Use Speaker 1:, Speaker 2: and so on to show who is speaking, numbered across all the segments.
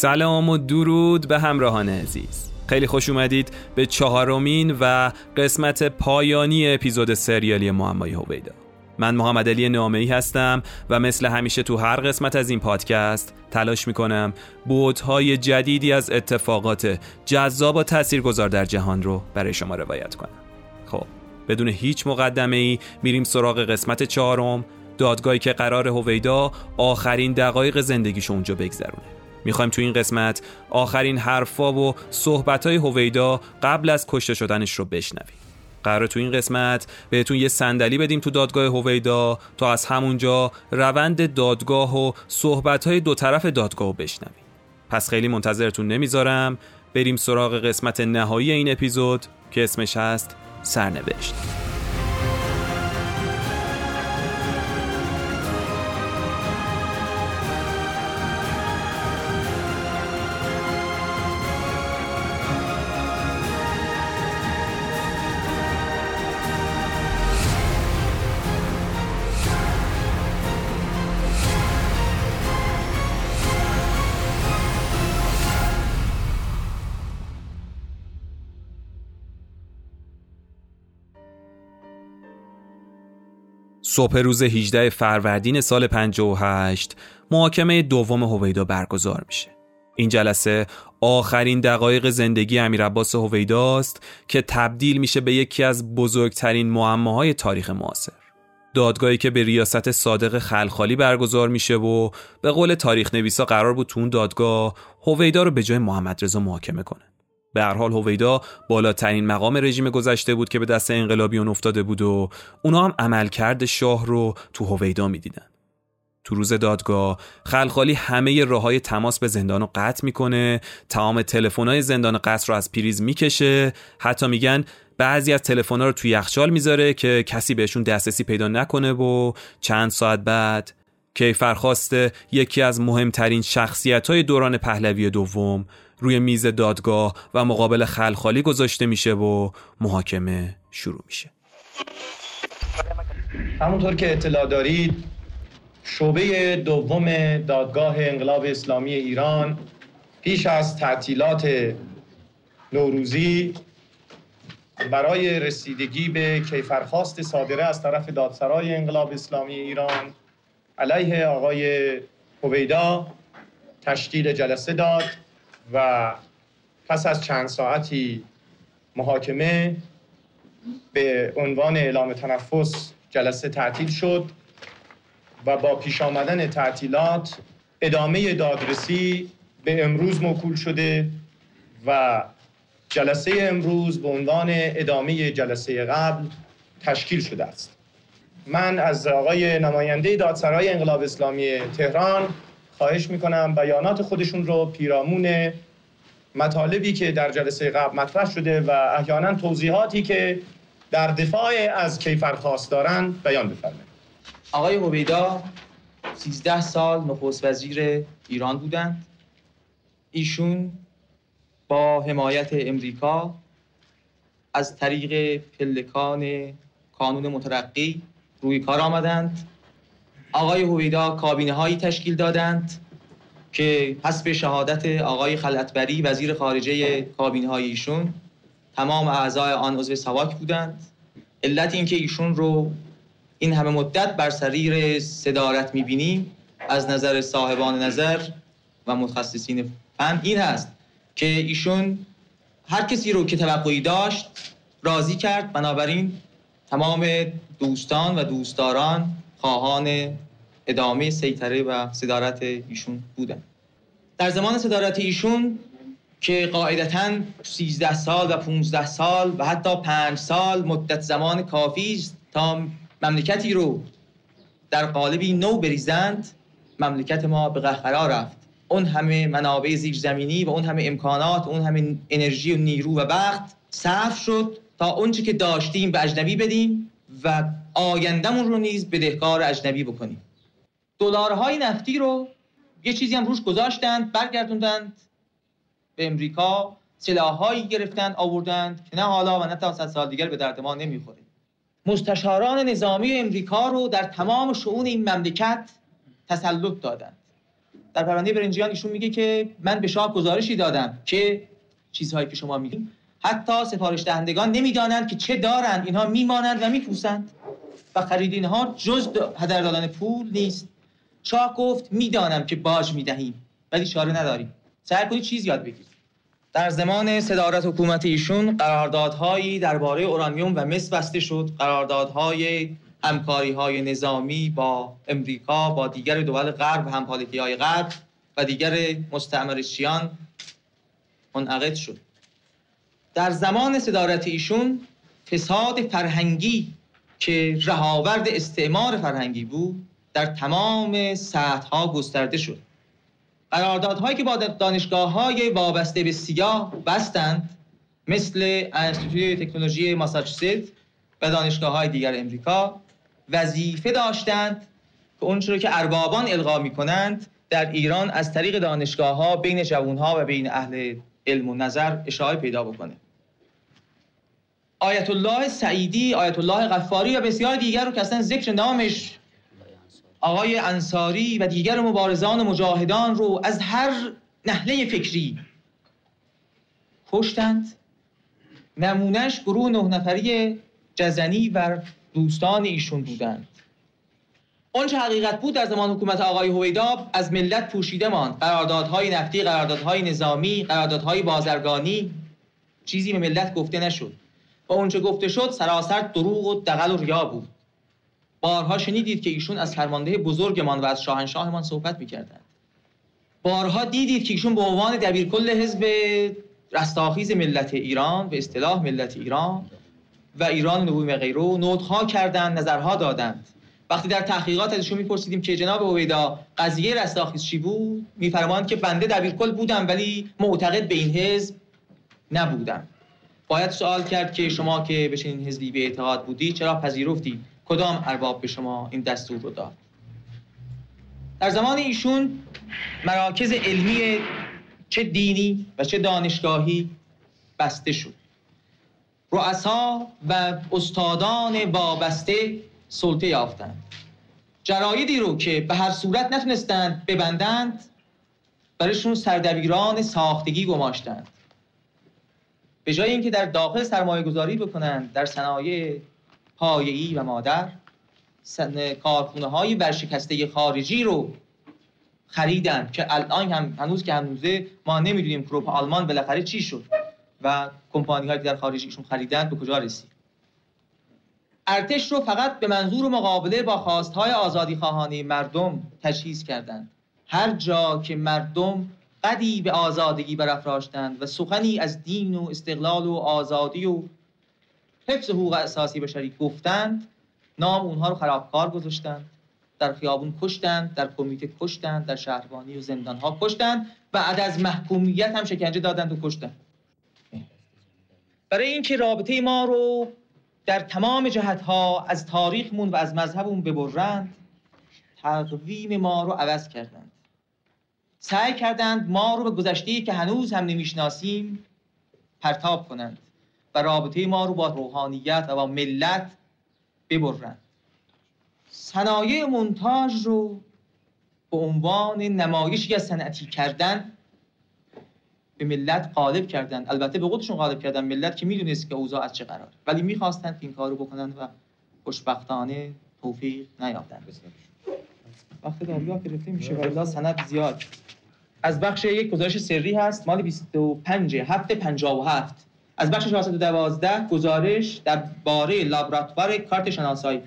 Speaker 1: سلام و درود به همراهان عزیز. خیلی خوش اومدید به چهارمین و قسمت پایانی اپیزود سریالی معمای هویدا. من محمد علی نامعی هستم و مثل همیشه تو هر قسمت از این پادکست تلاش می‌کنم بودهای جدیدی از اتفاقات جذاب و تاثیرگذار در جهان رو برای شما روایت کنم. خب بدون هیچ مقدمه ای میریم سراغ قسمت چهارم دادگاهی که قرار هویدا آخرین دقایق زندگیش اونجا بگذرونه. می‌خوایم تو این قسمت آخرین حرفا و صحبتهای هویدا قبل از کشته شدنش رو بشنویم. قرار تو این قسمت بهتون یه صندلی بدیم تو دادگاه هویدا تا از همونجا روند دادگاه و صحبتهای دو طرف دادگاه رو بشنویم. پس خیلی منتظرتون نمی‌ذارم. بریم سراغ قسمت نهایی این اپیزود که اسمش هست سرنوشت. صبح روز 18 فروردین سال 58 محاکمه دوم هویدا برگزار میشه. این جلسه آخرین دقایق زندگی امیر عباس هویداست که تبدیل میشه به یکی از بزرگترین معماهای تاریخ معاصر. دادگاهی که به ریاست صادق خلخالی برگزار میشه و به قول تاریخ نویسا قرار بود تو اون دادگاه هویدا رو به جای محمد رضا محاکمه کنه. به هر حال هویدا بالاترین مقام رژیم گذشته بود که به دست انقلابیون افتاده بود و اونا هم عملکرد شاه رو تو هویدا می‌دیدن. تو روز دادگاه خلخالی همه راههای تماس به زندان رو قطع می‌کنه تمام تلفن‌های زندان قصر رو از پریز می‌کشه. حتی میگن بعضی از تلفن‌ها رو تو یخچال می‌ذاره که کسی بهشون دسترسی پیدا نکنه و چند ساعت بعد کیفرخواسته یکی از مهمترین شخصیت های دوران پهلوی دوم روی میز دادگاه و مقابل خلخالی گذاشته میشه و محاکمه شروع میشه.
Speaker 2: همونطور که اطلاع دارید شعبه دوم دادگاه انقلاب اسلامی ایران پیش از تعطیلات نوروزی برای رسیدگی به کیفرخواست صادره از طرف دادسرای انقلاب اسلامی ایران علیه آقای هویدا تشکیل جلسه داد. و پس از چند ساعتی محاکمه به عنوان اعلام تنفس جلسه تعطیل شد و با پیش آمدن تعطیلات ادامه دادرسی به امروز موکول شده و جلسه امروز به عنوان ادامه جلسه قبل تشکیل شده است. من از آقای نماینده دادسرای انقلاب اسلامی تهران خواهش می‌کنم بیانات خودشون رو پیرامون مطالبی که در جلسه قبل مطرح شده و احیانا توضیحاتی که در دفاع از کیفرخواست دارن بیان بفرمایید.
Speaker 3: آقای هویدا 13 سال نخست وزیر ایران بودند. ایشون با حمایت امریکا از طریق پلکان کانون مترقی روی کار آمدند. آقای هویدا کابینه هایی تشکیل دادند که حسب شهادت آقای خلعتبری وزیر خارجه کابینه های ایشون تمام اعضای آن عضو سواک بودند. علت اینکه ایشون رو این همه مدت بر سریر صدارت می‌بینیم از نظر صاحبان نظر و متخصصین فن این هست که ایشون هر کسی رو که توقعی داشت راضی کرد. بنابراین تمام دوستان و دوستداران خواهان ادامه سیطره و صدارت ایشون بودن. در زمان صدارت ایشون که قاعدتا 13 سال و 15 سال و حتی 5 سال مدت زمان کافی است تا مملکتی رو در قالبی نو بریزند مملکت ما به قهقرا رفت. اون همه منابع زیرزمینی و اون همه امکانات اون همه انرژی و نیرو و وقت صرف شد تا اونچه که داشتیم به اجنبی بدیم و آیندهمون رو نیز بدهکار اجنبی بکنیم. دلارهای نفتی رو یه چیزی هم روش گذاشتند برگردوندند. به امریکا سلاحهایی گرفتند آوردند که نه حالا و نه تا صد سال دیگر به درد ما نمی‌خوره. مستشاران نظامی امریکا رو در تمام شعون این مملکت تسلط دادند. در پرونده برنجیان ایشون میگه که من به شاه گزارشی دادم که چیزهایی که شما میگید حتی سفارش دهندگان نمی‌دانند که چه دارند. اینها میمانند و میپوسند. و خرید اینها جز هدر دادن پول نیست. شاه گفت می‌دانم که باج می‌دهیم ولی چاره نداریم. سعی کنید چیز یاد بگیرید. در زمان صدارت حکومت ایشون قراردادهایی درباره اورانیوم و مس بسته شد. قراردادهای همکاری های نظامی با امریکا با دیگر دول غرب همپالکی های غرب و دیگر مستعمرشیان منعقد شد. در زمان صدارت ایشون فساد فرهنگی که رهاورد استعمار فرهنگی بود در تمام سطح گسترده شد. قراردادهایی که با دانشگاه های وابسته به سیاه بستند مثل انستیتوی تکنولوژی ماساچوست و دانشگاه های دیگر امریکا وظیفه داشتند که اون که اربابان القا می کنند در ایران از طریق دانشگاه ها بین جوان ها و بین اهل علم و نظر اشاعه پیدا بکنه. آیت الله سعیدی آیت الله غفاری و بسیار دیگر رو که اصلا ذکر نامش آقای انصاری و دیگر مبارزان و مجاهدان رو از هر نحله فکری کشتند. نمونش گروه نه نفری جزنی و دوستان ایشون بودند. چه حقیقت بود در زمان حکومت آقای هویدا از ملت پوشیده ماند. قراردادهای نفتی قراردادهای نظامی قراردادهای بازرگانی چیزی به ملت گفته نشد. و اونچه گفته شد سراسر دروغ و دقل و ریا بود. بارها شنیدید که ایشون از فرمانده بزرگمان و از شاهنشاهمان صحبت می‌کردند. بارها دیدید که ایشون به عنوان دبیرکل حزب رستاخیز ملت ایران به اصطلاح ملت ایران و ایران نبوی و غیره نوتها کردند نظرها دادند. وقتی در تحقیقات ازشون میپرسیدیم که جناب اویدا قضیه رستاخیز چی بود؟ میفرمایند که بنده دبیرکل بودم ولی معتقد به این حزب نبودم. باید سوال کرد که شما که به چنین حزبی به اعتقاد بودی چرا پذیرفتید کدام ارباب به شما این دستور رو داد؟ در زمان ایشون مراکز علمی چه دینی و چه دانشگاهی بسته شد. رؤسا و استادان وابسته سلطه یافتند. جرایدی رو که به هر صورت نتونستند ببندند برایشون سردبیران ساختگی گماشتند. به جای اینکه در داخل سرمایه گذاری بکنند در صنایع پایه‌ای و مادر کارخونه های ورشکسته خارجی رو خریدن که الان هم هنوز که هنوزه ما نمی‌دونیم کروپ آلمان بالاخره چی شد و کمپانی هایی در خارج ایشون خریدن به کجا رسید. ارتش رو فقط به منظور مقابله با خواستهای آزادی خواهانی مردم تجهیز کردند. هر جا که مردم قدی به آزادگی برافراشتند و سخنی از دین و استقلال و آزادی و حفظ حقوق اساسی بشری گفتند. نام اونها رو خرابکار گذاشتند. در خیابون کشتند در کمیته کشتند در شهربانی و زندان ها کشتند بعد از محکومیت هم شکنجه دادند و کشتند. برای اینکه رابطه ما رو در تمام جهت ها از تاریخمون و از مذهبمون ببرند تقویم ما رو عوض کردند. سعی کردند ما رو به گذشته که هنوز هم نمی‌شناسیم پرتاب کنند و رابطه ما رو با روحانیت و با ملت ببرند. صنایع مونتاژ رو به عنوان نمایشی از صنعتی کردن به ملت غالب کردن البته به خودشون غالب کردن ملت که می‌دونست که اوضاع از چه قرار ولی می‌خواستند که این کارو بکنن و خوشبختانه توفیق نیافتند. وقت دارویا گرفته میشه و سند زیاد. از بخش یک گزارش سری هست مال 25 هفته 57 از بخش 412 گزارش در باره لابراتوار کارت شناسایی.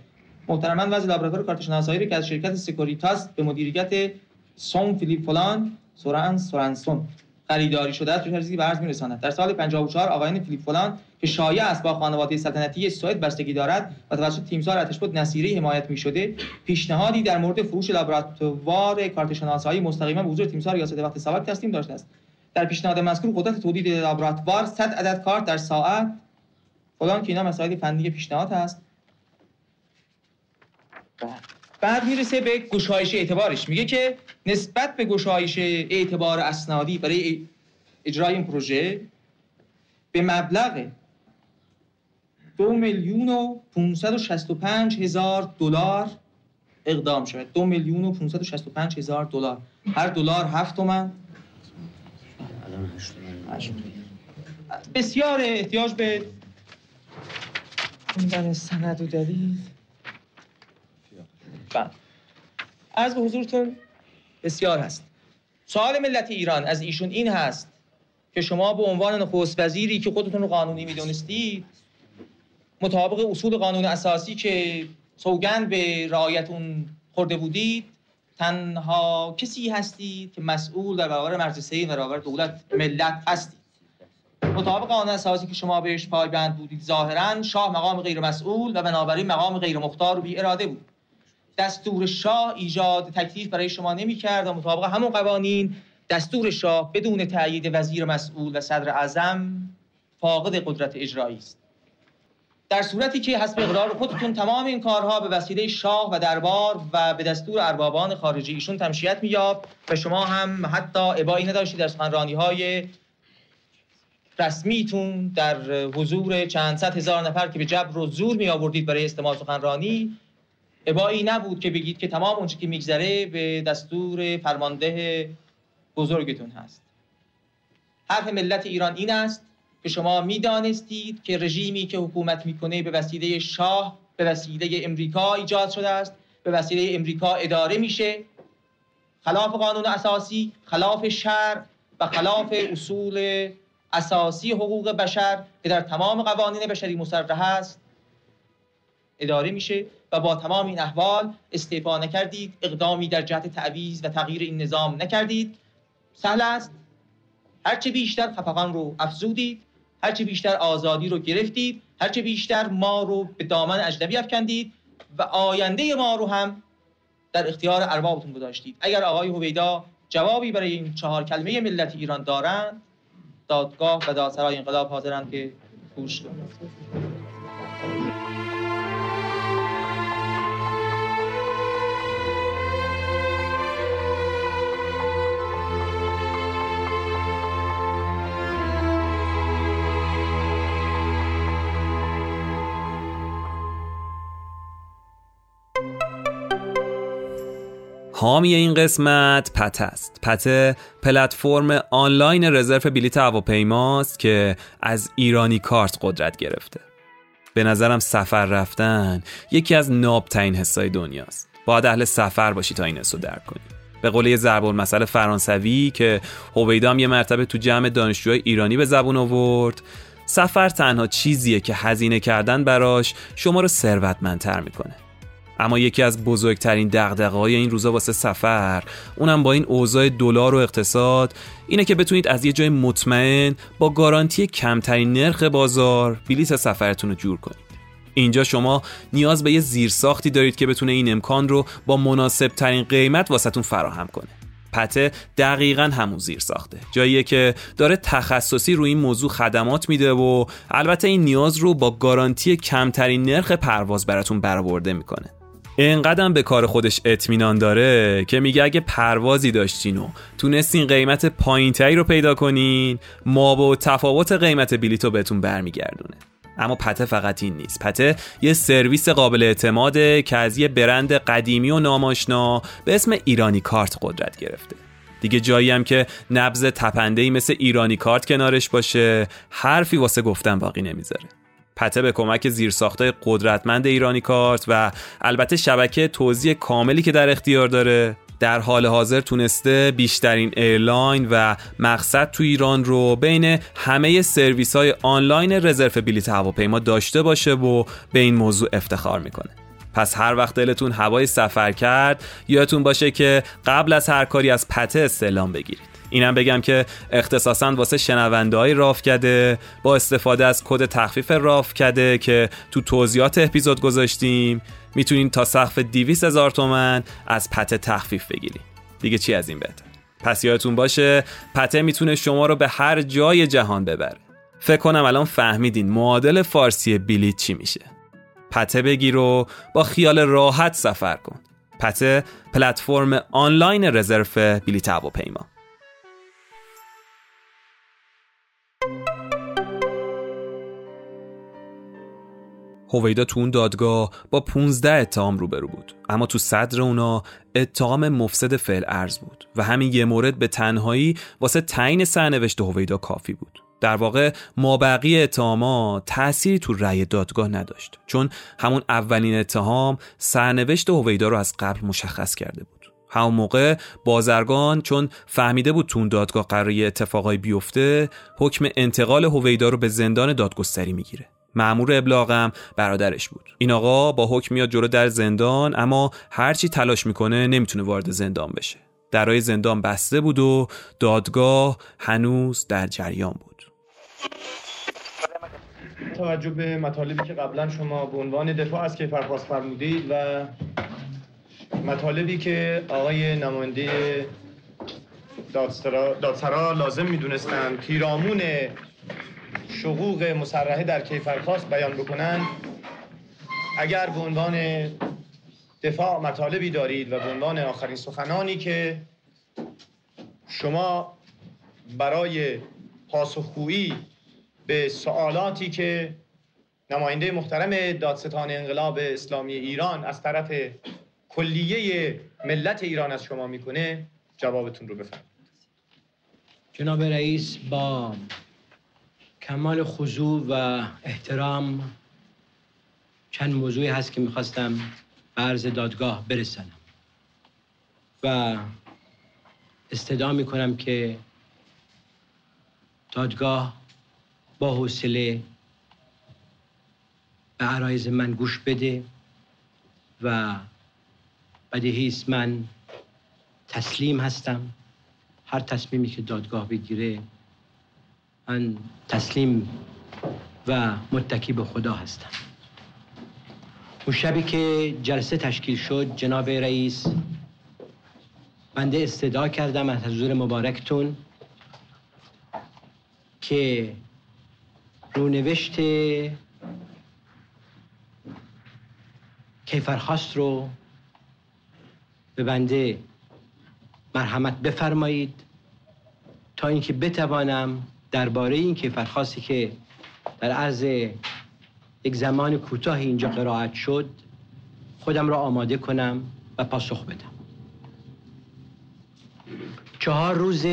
Speaker 3: محترما وضع لابراتوار کارت شناسایی که از شرکت سکوریتاس به مدیریت سون فیلیپ فلان سوران سورانسون. خریداری شده است چیزی به عرض میرساند. در سال 54 آقایان فیلیپ فلان که شایع است با خانواده سلطنتی سوئد بستگی دارد و توسط تیمسار ارتشبد نصیری حمایت می شده پیشنهادی در مورد فروش لابراتوار کارت شناسایی مستقیما به حضور تیمسار ریاست وقت سابق تسلیم داشته است. در پیشنهاد مذکور قدرت تولید لابراتوار 100 عدد کارت در ساعت فلان که اینا مسائل فنی پیشنهاد هست. بعد می‌رسه به گشایش اعتبارش میگه که نسبت به گشایش اعتبار اسنادی برای اجرای این پروژه به مبلغ دو میلیون و 565 هزار دلار اقدام شود. دو میلیون و 565 هزار دلار. هر دلار هفت تومن. بسیار احتیاج به سند و دلیل بله. از به حضورتون بسیار هست. سوال ملت ایران از ایشون این هست که شما به عنوان نخست وزیری که خودتون رو قانونی می‌دونستید مطابق اصول قانون اساسی که سوگند به رعایت اون خورده بودید تنها کسی هستید که مسئول در برابر مجلسه و برابر دولت ملت هستید. مطابق قانون اساسی که شما بهش پایبند بودید ظاهرا شاه مقام غیر مسئول و بنابراین مقام غیر مختار و بی اراده بود. دستور شاه ایجاد تکلیف برای شما نمی کرد و مطابق همون قوانین دستور شاه بدون تأیید وزیر مسئول و صدر اعظم فاقد قدرت اجرایی است. در صورتی که حسب اقرار خودتون تمام این کارها به وسیله شاه و دربار و به دستور اربابان خارجی ایشون تمشیت مییافت و شما هم حتی ابایی نداشتید در سخنرانی های رسمیتون در حضور چند صد هزار نفر که به جبر و زور می آوردید برای استماع سخنرانی ابایی نبود که بگید که تمام اونچه که میگذره به دستور فرمانده بزرگتون هست. حرف ملت ایران این است که شما می‌دانستید که رژیمی که حکومت می‌کنه به وسیله شاه به وسیله امریکا ایجاد شده است به وسیله امریکا اداره میشه. خلاف قانون اساسی خلاف شرع و خلاف اصول اساسی حقوق بشر که در تمام قوانین بشری مصرح است اداره میشه. و با تمام این احوال استعفا نکردید اقدامی در جهت تعویض و تغییر این نظام نکردید. سهل است. هرچه بیشتر خفقان رو افزودید هرچه بیشتر آزادی رو گرفتید هرچه بیشتر ما رو به دامن اجنبی افکندید و آینده ما رو هم در اختیار اربابتون گذاشتید. اگر آقای هویدا جوابی برای این چهار کلمه ملت ایران دارند دادگاه و دادسرای انقلاب حاضرند که گوش کنند.
Speaker 1: حامی این قسمت پته است. پته پلتفرم آنلاین رزرو بلیت هواپیماست که از ایرانی کارت قدرت گرفته. به نظرم سفر رفتن یکی از نابترین حسای دنیاست. باید اهل سفر باشی تا این حسو درک کنی. به قول ضرب المثل فرانسوی که هویدام یه مرتبه تو جمع دانشجوهای ایرانی به زبون آورد سفر تنها چیزیه که هزینه کردن براش شما رو ثروتمندتر می‌کنه. اما یکی از بزرگترین دغدغه‌های این روزا واسه سفر اونم با این اوضاع دلار و اقتصاد اینه که بتونید از یه جای مطمئن با گارانتی کمترین نرخ بازار بلیت سفرتون رو جور کنید. اینجا شما نیاز به یه زیرساختی دارید که بتونه این امکان رو با مناسب ترین قیمت واسهتون فراهم کنه. پته دقیقا همون زیر ساخته جاییه که داره تخصصی روی این موضوع خدمات میده و البته این نیاز رو با گارانتی کمترین نرخ پرواز براتون برآورده می‌کنه. انقدر به کار خودش اطمینان داره که میگه اگه پروازی داشتین و تونستین قیمت پایینتری رو پیدا کنین ما با تفاوت قیمت بلیط رو بهتون برمیگردونه. اما پته فقط این نیست. پته یه سرویس قابل اعتماده که از یه برند قدیمی و ناماشنا به اسم ایرانی کارت قدرت گرفته. دیگه جایی هم که نبض تپنده مثل ایرانی کارت کنارش باشه حرفی واسه گفتن باقی نمی‌ذاره. پته به کمک زیرساختای قدرتمند ایرانی کارت و البته شبکه توزیع کاملی که در اختیار داره. در حال حاضر تونسته بیشترین airline و مقصد تو ایران رو بین همه سرویس های آنلاین رزرو بلیت هواپیما داشته باشه و به این موضوع افتخار می‌کنه. پس هر وقت دلتون هوای سفر کرد یادتون باشه که قبل از هر کاری از پته استعلام بگیرید. اینم بگم که اختصاصا واسه شنونده های راف کده با استفاده از کد تخفیف راف کده که تو توضیحات اپیزود گذاشتیم. می‌تونین تا سقف 200 هزار تومن از پته تخفیف بگیریم دیگه چی از این بهتر؟ پس یادتون باشه پته می‌تونه شما رو به هر جای جهان ببره. فکر کنم الان فهمیدین معادل فارسی بلیت چی میشه. پته بگیر و با خیال راحت سفر کن. پته پلتفرم آنلاین رزرو بلیت هواپیما. هویدا تو اون دادگاه با 15 اتهام روبرو بود. اما تو صدر اونا اتهام مفسد فعل ارز بود و همین یه مورد به تنهایی واسه تعیین سرنوشت هویدا کافی بود. در واقع مابقی اتهامات تأثیری تو رأی دادگاه نداشت چون همون اولین اتهام سرنوشت هویدا رو از قبل مشخص کرده بود. همون موقع بازرگان چون فهمیده بود تو اون دادگاه قراری اتفاقای بیفته حکم انتقال هویدا رو به زندان دادگستری می‌گیره. معمور ابلاغم برادرش بود. این آقا با حکم میاد جلو در زندان اما هرچی تلاش می‌کنه نمی‌تونه وارد زندان بشه. درای زندان بسته بود و دادگاه هنوز در جریان بود.
Speaker 2: توجه به مطالبی که قبلا شما به عنوان دفاع از کیفرخواست فرمودید و مطالبی که آقای نماینده دادسرا لازم می‌دونستند پیرامون شقوق مسرحه در کیفرخواست بیان بکنند اگر به عنوان دفاع مطالبی دارید و به عنوان آخرین سخنانی که شما برای پاسخگویی به سوالاتی که نماینده محترم دادستان انقلاب اسلامی ایران از طرف کلیه ملت ایران از شما می‌کنه جوابتون رو بفرمایید.
Speaker 4: جناب رئیس با کمال خضوع و احترام چند موضوعی هست که می‌خواستم به عرض دادگاه برسنم و استدعا می‌کنم که دادگاه با حوصله به عرایز من گوش بده و بدیهی من تسلیم هستم. هر تصمیمی که دادگاه بگیره من تسلیم و متکی به خدا هستم. اون شبی که جلسه تشکیل شد جناب رئیس بنده استدعا کردم از حضور مبارکتون که رونوشت کیفرخواست رو به بنده مرحمت بفرمایید تا اینکه بتوانم درباره این کیفرخواستی که در عرض یک زمان کوتاه اینجا قرائت شد خودم را آماده کنم و پاسخ بدم. چهار روز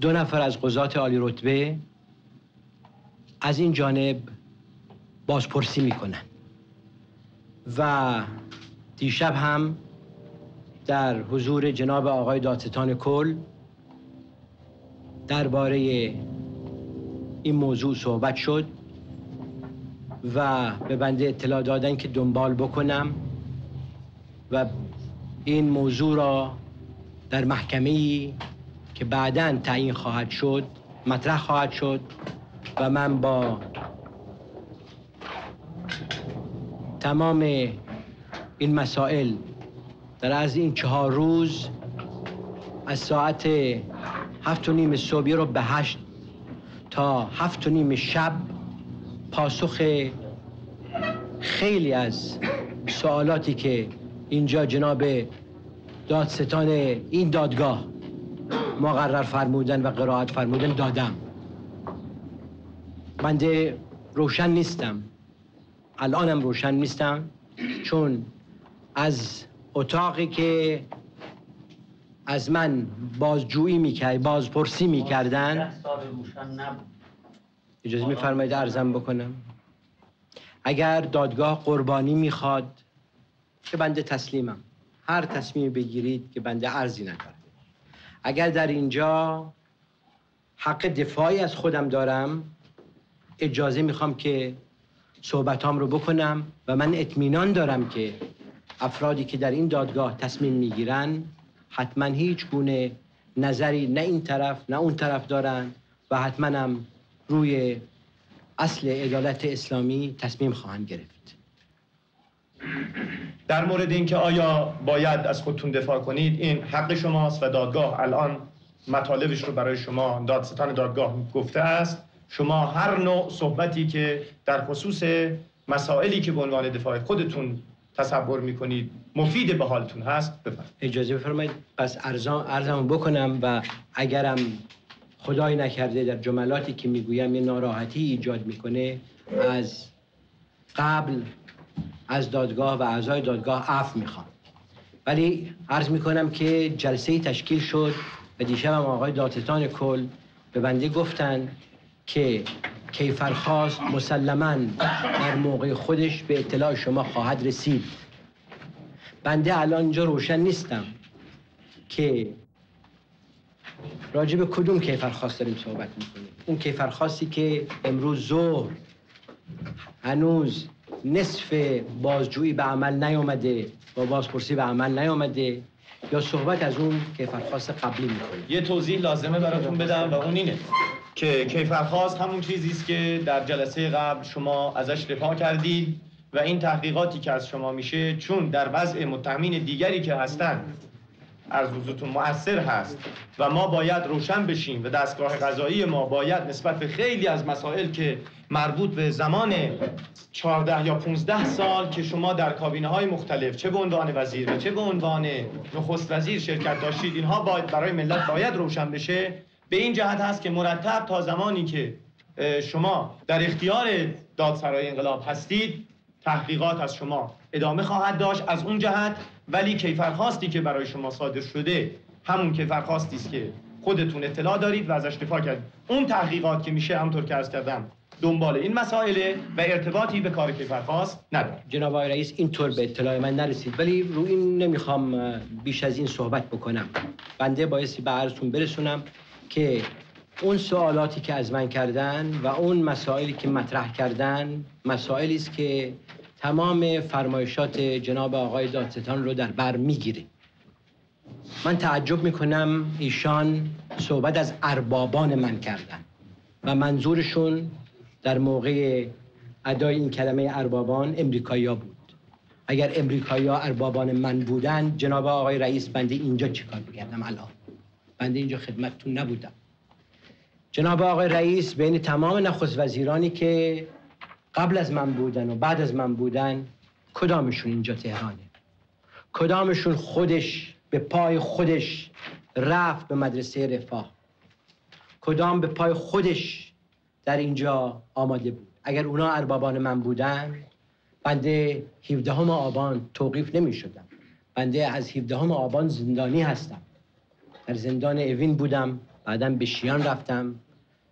Speaker 4: دو نفر از قضات عالی رتبه از این جانب بازپرسی می‌کنن. و دیشب هم در حضور جناب آقای دادستان کل درباره این موضوع صحبت شد و به بنده اطلاع دادن که دنبال بکنم و این موضوع را در محکمه که بعدا تعیین خواهد شد مطرح خواهد شد و من با تمام این مسائل در از این چهار روز از ساعت هفت و نیم صبح رو به هشت تا هفت و نیم شب پاسخ خیلی از سوالاتی که اینجا جناب دادستان این دادگاه مقرر فرمودن و قرائت فرمودن دادم. بنده روشن نیستم. الانم روشن نیستم چون از اتاقی که از من بازجویی می‌کرد بازپرسی می‌کردن. اجازه میفرمایید ارزم بکنم. اگر دادگاه قربانی می‌خواد که بنده تسلیمم. هر تصمیمی بگیرید که بنده ارزی ندارم اگر در اینجا حق دفاعی از خودم دارم اجازه می‌خوام که صحبتام رو بکنم و من اطمینان دارم که افرادی که در این دادگاه تصمیم می‌گیرن حتما هیچ گونه نظری نه این طرف نه اون طرف دارن و حتما هم روی اصل عدالت اسلامی تصمیم خواهند گرفت.
Speaker 2: در مورد اینکه آیا باید از خودتون دفاع کنید این حق شماست و دادگاه الان مطالبش رو برای شما دادستان دادگاه گفته است. شما هر نوع صحبتی که در خصوص مسائلی که به عنوان دفاع خودتون تصور می‌کنید مفید به حالتون هست بفرمایید.
Speaker 4: اجازه بفرمایید. پس ارزم بکنم و اگرم خدای نکرده در جملاتی که می‌گویم یه ناراحتی ایجاد می‌کنه از قبل از دادگاه و اعضای دادگاه عفو می‌خوام. ولی عرض می‌کنم که جلسه تشکیل شد و دیشب هم آقای دادستان کل به بنده گفتن که کیفرخواست مسلما در موقع خودش به اطلاع شما خواهد رسید. بنده الان اینجا روشن نیستم که راجع به کدوم کیفرخواست داریم صحبت می‌کنیم؟ اون کیفرخواستی که امروز ظهر هنوز نصف بازجویی به عمل نیامده و بازپرسی به عمل نیامده یا صحبت از اون کیفرخواست قبلی می‌کنیم؟
Speaker 2: یه توضیح لازمه براتون بدم و اون اینه که کیفرخواست همون چیزی است که در جلسه قبل شما ازش دفاع کردید. و این تحقیقاتی که از شما میشه چون در وضع متهمین دیگری که هستند از حضورتون مؤثر هست و ما باید روشن بشیم و دستگاه قضایی ما باید نسبت به خیلی از مسائل که مربوط به زمان 14 یا 15 سال که شما در کابینه های مختلف چه به عنوان وزیر و چه به عنوان نخست وزیر شرکت داشتید اینها باید برای ملت باید روشن بشه. به این جهت هست که مرتب تا زمانی که شما در اختیار دادسرای انقلاب هستید تحقیقات از شما ادامه خواهد داشت از اون جهت ولی کیفرخواستی که برای شما صادر شده همون کیفرخواستی است که خودتون اطلاع دارید و ازش دفاع کردید اون تحقیقات که میشه همطور که عرض کردم دنبال این مسائله و ارتباطی به کار کیفرخواست نداره
Speaker 4: جناب آقای رئیس اینطور به اطلاع من نرسید ولی رو این نمی‌خوام بیش از این صحبت بکنم. بنده بایستی به عرضتون برسونم که اون سوالاتی که از من کردن و اون مسائلی که مطرح کردن مسائلی است که تمام فرمایشات جناب آقای دادستان رو در بر می‌گیره. من تعجب می‌کنم ایشان صحبت از اربابان من کردن و منظورشون در موقع ادای این کلمه اربابان امریکایی بود. اگر امریکایی اربابان من بودن جناب آقای رئیس بنده اینجا چیکار بگردم الان؟ بنده اینجا خدمتتون نبودم. جناب آقای رئیس بین تمام نخست وزیرانی که قبل از من بودن و بعد از من بودن کدامشون اینجا تهرانه؟ کدامشون خودش به پای خودش رفت به مدرسه رفاه؟ کدام به پای خودش در اینجا آماده بود؟ اگر اونا اربابان من بودن بنده 17 آبان توقیف نمی شدم بنده از 17 آبان زندانی هستم. در زندان اوین بودم. بعدا به شیان رفتم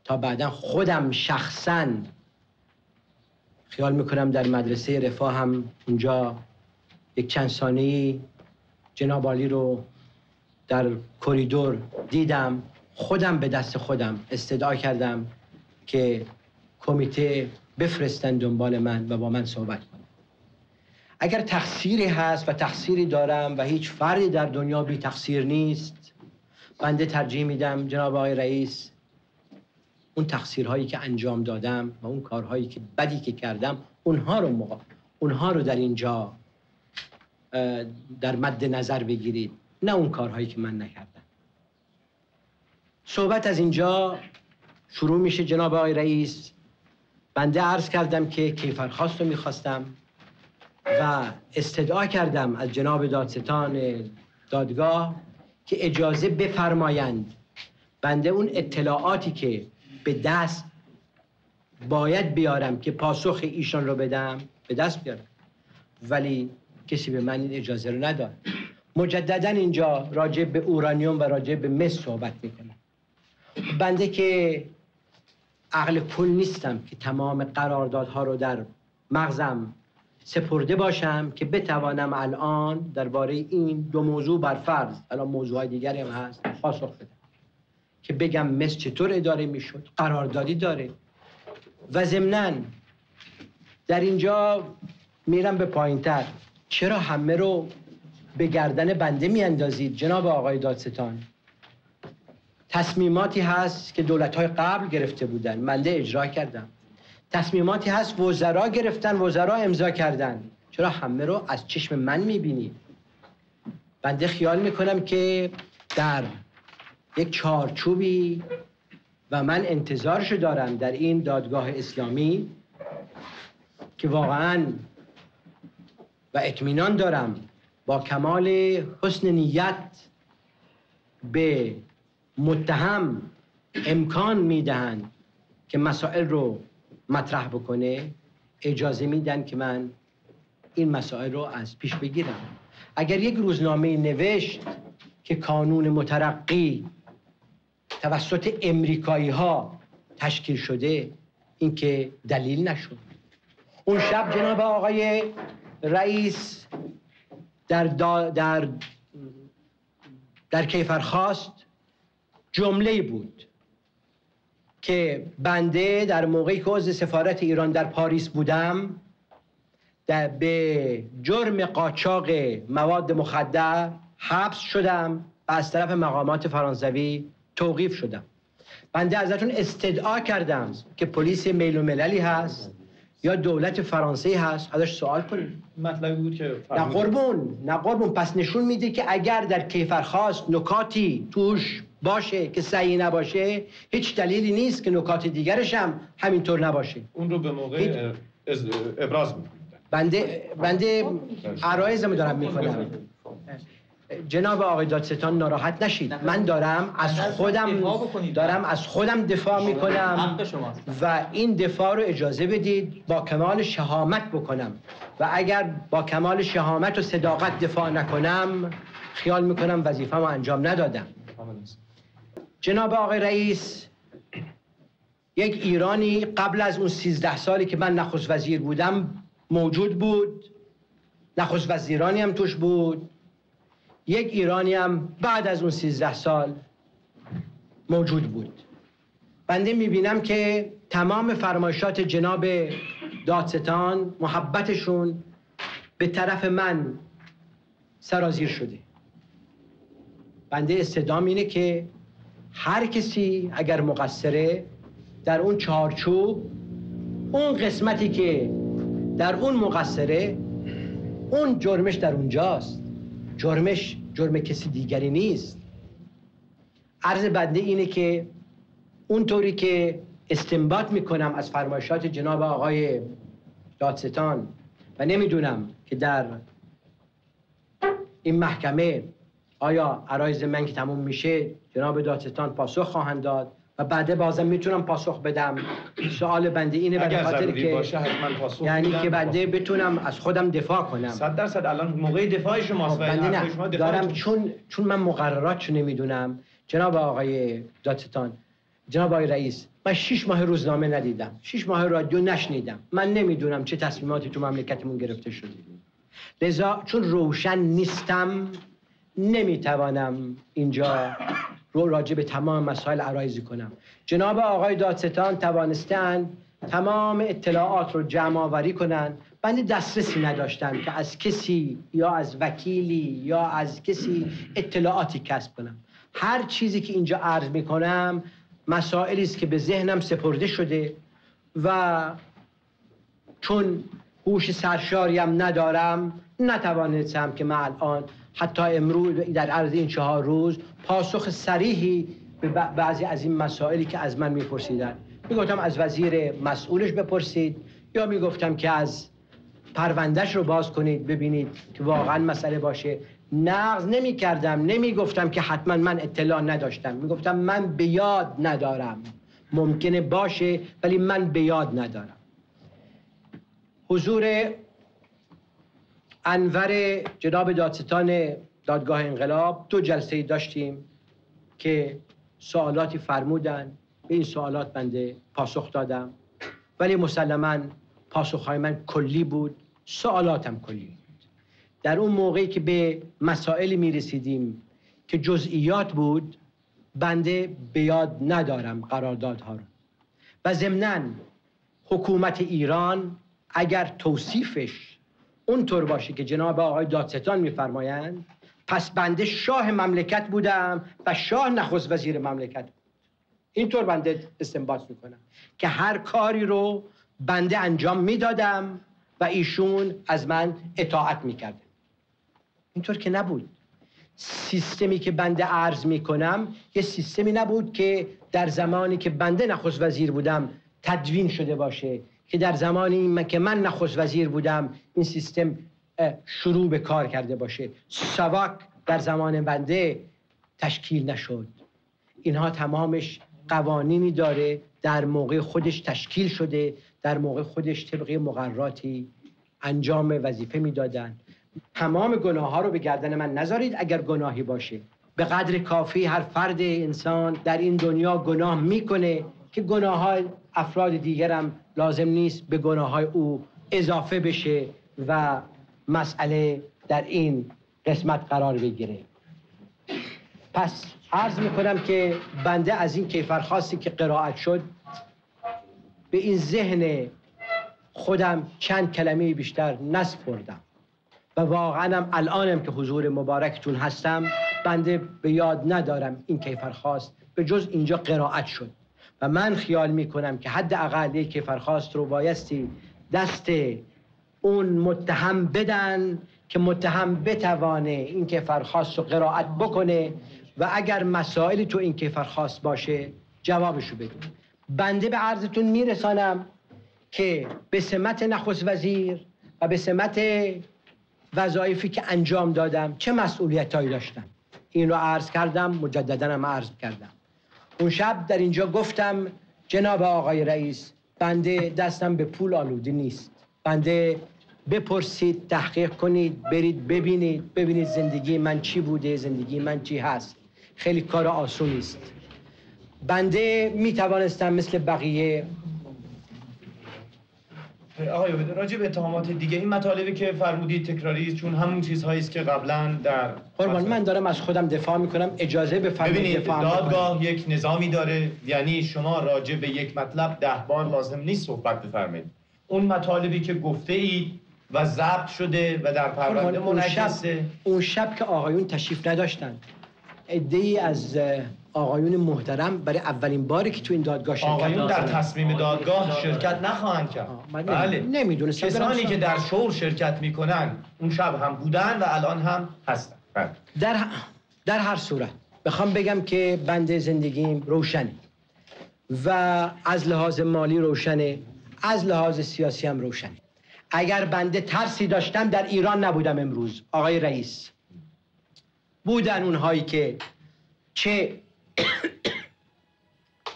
Speaker 4: تا بعدا خودم شخصا خیال می‌کنم در مدرسه رفاه هم اونجا یک چند ثانیه جناب عالی رو در کریدور دیدم. خودم به دست خودم استدعا کردم که کمیته بفرستن دنبال من و با من صحبت کنن اگر تقصیری هست و تقصیری دارم و هیچ فردی در دنیا بی تقصیر نیست بنده ترجیح میدم جناب آقای رئیس اون تقصیرهایی که انجام دادم و اون کارهایی که بدی که کردم اونها رو مقا... اونها رو در اینجا در مد نظر بگیرید نه اون کارهایی که من نکردم. صحبت از اینجا شروع میشه جناب آقای رئیس. بنده عرض کردم که کیفرخواست رو می‌خواستم و استدعا کردم از جناب دادستان دادگاه که اجازه بفرمایند. بنده اون اطلاعاتی که به دست باید بیارم که پاسخ ایشان رو بدم به دست بیارم. ولی کسی به من این اجازه رو نداد. مجددا اینجا راجع به اورانیوم و راجع به مس صحبت می‌کنم. بنده که عقل کل نیستم که تمام قراردادها رو در مغزم سپرده باشم که بتوانم الان درباره این دو موضوع بر فرض الان موضوع دیگری هم هست پاسخ بدم. که بگم مس چطور اداره می‌شد قراردادی داره. و ضمنا در اینجا میرم به پایین تر چرا همه رو به گردن بنده میاندازید جناب آقای دادستان؟ تصمیماتی هست که دولت های قبل گرفته بودن. بنده اجرا کردم. تصمیماتی هست وزرا گرفتن وزرا امضا کردن. چرا همه رو از چشم من می‌بینید بنده خیال می‌کنم که در یک چارچوبی و من انتظارشو دارم در این دادگاه اسلامی که واقعا و اطمینان دارم با کمال حسن نیت به متهم امکان می‌دهند که مسائل رو مطرح بکنه اجازه میدن که من این مسائل رو از پیش بگیرم. اگر یک روزنامه نوشت که کانون مترقی توسط امریکایی ها تشکیل شده این که دلیل نشد. اون شب جناب آقای رئیس در, در, در کیفرخواست جمله بود. که بنده در موقعی که عضو سفارت ایران در پاریس بودم در به جرم قاچاق مواد مخدر حبس شدم و از طرف مقامات فرانسوی توقیف شدم. بنده ازتون استدعا کردم که پلیس میل و مللی هست یا دولت فرانسه هست. ازش سوال کنید.
Speaker 2: مطلبی بود که
Speaker 4: نه قربون نه قربون. پس نشون میده که اگر در کیفرخواست نکاتی توش باشه که صحیح نباشه هیچ دلیلی نیست که نکات دیگرش هم همینطور نباشه.
Speaker 2: اون رو به موقع ابراز می‌کنید.
Speaker 4: بنده بنده عرایزمو دارم می‌کنم جناب آقای دادستان ناراحت نشید. من دارم از خودم دارم از خودم دفاع می‌کنم و این دفاع رو اجازه بدید با کمال شهامت بکنم. و اگر با کمال شهامت و صداقت دفاع نکنم خیال می‌کنم وظیفه انجام ندادم. جناب آقای رئیس یک ایرانی قبل از اون سیزده سالی که من نخست وزیر بودم موجود بود نخست وزیرانی هم توش بود. یک ایرانی هم بعد از اون سیزده سال موجود بود. بنده می‌بینم که تمام فرمایشات جناب دادستان محبتشون به طرف من سرازیر شده. بنده استدام اینه که هر کسی اگر مقصره در اون چارچوب اون قسمتی که در اون مقصره اون جرمش در اونجاست. جرمش جرم کسی دیگری نیست. عرض بنده اینه که اونطوری که استنباط می‌کنم از فرمایشات جناب آقای دادستان و نمی‌دونم که در این محکمه آیا عرایز من که تموم میشه جناب دادستان پاسخ خواهند داد و بعد بازم می‌تونم پاسخ بدم؟ سوال بنده اینه
Speaker 2: به خاطر که باشه حتما پاسخ
Speaker 4: یعنی که بنده بتونم از خودم دفاع کنم.
Speaker 2: صد درصد. الان موقع دفاع شماست
Speaker 4: خب بنده نه. شما دارم چون چون من مقرراتشو نمی‌دونم. جناب آقای دادستان جناب آقای رئیس من شش ماه روزنامه ندیدم. شش ماه رادیو نشنیدم. من نمی‌دونم چه تصمیماتی تو مملکتمون گرفته شده. لذا چون روشن نیستم نمی‌توانم اینجا رو راجع به تمام مسائل عرایزی کنم. جناب آقای دادستان توانستن تمام اطلاعات رو جمع آوری کنن. بنده دسترسی نداشتم که از کسی یا از وکیلی یا از کسی اطلاعاتی کسب کنم. هر چیزی که اینجا عرض می‌کنم مسائلی است که به ذهنم سپرده شده و چون هوش سرشاریم ندارم نتوانستم که من الان حتی امروز در عرض این چهار روز پاسخ سریحی به بعضی از این مسائلی که از من میپرسیدن. می‌گفتم از وزیر مسئولش بپرسید یا می‌گفتم که از پروندهش رو باز کنید ببینید که واقعا مسئله باشه. نقض نمی کردم نمی گفتم که حتما من اطلاع نداشتم. می گفتم من به یاد ندارم. ممکنه باشه ولی من به یاد ندارم. حضور انور جناب دادستان دادگاه انقلاب دو جلسه داشتیم که سوالاتی فرمودن. به این سوالات بنده پاسخ دادم. ولی مسلما پاسخهای من کلی بود. سوالاتم کلی بود. در اون موقعی که به مسائلی می رسیدیم که جزئیات بود بنده به یاد ندارم قراردادها رو. و ضمنا حکومت ایران اگر توصیفش اونطور باشه که جناب آقای دادستان میفرمایند پس بنده شاه مملکت بودم و شاه نخست وزیر مملکت بود. اینطور بنده استنباط می‌کنم که هر کاری رو بنده انجام می‌دادم و ایشون از من اطاعت می‌کرده اینطور که نبود. سیستمی که بنده عرض می‌کنم یه سیستمی نبود که در زمانی که بنده نخست وزیر بودم تدوین شده باشه که در زمانی که من نخست وزیر بودم این سیستم شروع به کار کرده باشه. سواک در زمان بنده تشکیل نشد. اینها تمامش قوانینی داره. در موقع خودش تشکیل شده. در موقع خودش طبق مقرراتی انجام وظیفه می‌دادن. تمام گناه ها رو به گردن من نذارید اگر گناهی باشه. به قدر کافی هر فرد انسان در این دنیا گناه می‌کنه. که گناه های افراد دیگرم لازم نیست به گناه های او اضافه بشه و مسئله در این قسمت قرار بگیره. پس عرض می‌کنم که بنده از این کیفرخواستی که قرائت شد به این ذهن خودم چند کلمه بیشتر نسپردم و واقعا هم الانم که حضور مبارکتون هستم بنده به یاد ندارم این کیفرخواست به جز اینجا قرائت شد. و من خیال می‌کنم که حد اقل یک کیفرخواست رو بایستی دست اون متهم بدن که متهم بتوانه این کیفرخواست رو قرائت بکنه و اگر مسائلی تو این کیفرخواست باشه جوابشو بده. بنده به عرضتون میرسانم که به سمت نخست وزیر و به سمت وظایفی که انجام دادم چه مسئولیت هایی داشتم؟ این رو عرض کردم مجددا هم عرض کردم. اون شب در اینجا گفتم جناب آقای رئیس بنده دستم به پول آلوده نیست. بنده بپرسید تحقیق کنید برید ببینید ببینید زندگی من چی بوده زندگی من چی هست. خیلی کار آسونی است. بنده می توانستم مثل بقیه
Speaker 2: آقای عبید راجع به اتهامات دیگه این مطالبی که فرمودید تکراری چون همون چیزهایی است که قبلا در
Speaker 4: قربان من دارم از خودم دفاع می‌کنم اجازه بفرمایید
Speaker 2: ببینید
Speaker 4: دفاع
Speaker 2: دادگاه یک نظامی داره یعنی شما راجع به یک مطلب ده بار لازم نیست صحبت بفرمایید. اون مطالبی که گفته اید و ضبط شده و در پرونده منعکسه.
Speaker 4: اون شب که آقایون تشریف نداشتن ای از آقایون محترم برای اولین باری که تو این دادگاه شرکت
Speaker 2: آقایون در. تصمیم دادگاه شرکت نخواهند کرد. بله.
Speaker 4: نمی‌دونستم
Speaker 2: کسانی که در شور شرکت می‌کنن اون شب هم بودن و الان هم هستن. بله.
Speaker 4: در در هر صورت بخوام بگم که بنده زندگیم روشنه و از لحاظ مالی روشنه از لحاظ سیاسی هم روشنه. اگر بنده ترسی داشتم در ایران نبودم امروز آقای رئیس. بودن اونهایی که چه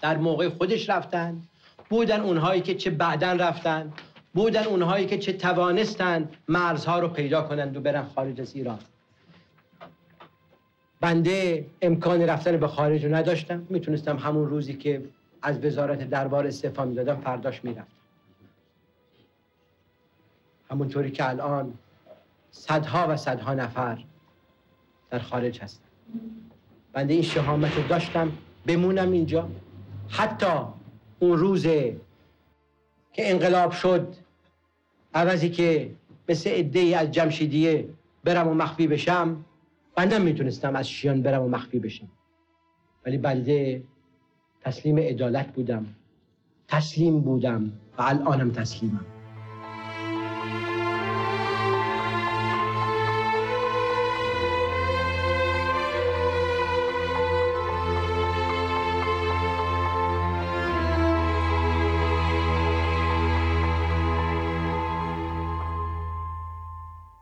Speaker 4: در موقع خودش رفتن بودن اونهایی که چه بعدا رفتن بودن اونهایی که چه توانستن مرزها رو پیدا کنند و برن خارج از ایران. بنده امکان رفتن به خارج رو نداشتم. می‌تونستم همون روزی که از وزارت دربار استعفا می‌دادم فرداش می‌رفتم. همونطوری که الان صدها و صدها نفر در خارج هستن. بنده این شهامت رو داشتم بمونم اینجا. حتی اون روز که انقلاب شد عوضی که مثل عده از جمشیدیه برم و مخفی بشم بنده می‌تونستم از شیان برم و مخفی بشم. ولی بنده تسلیم عدالت بودم. تسلیم بودم و الانم تسلیمم.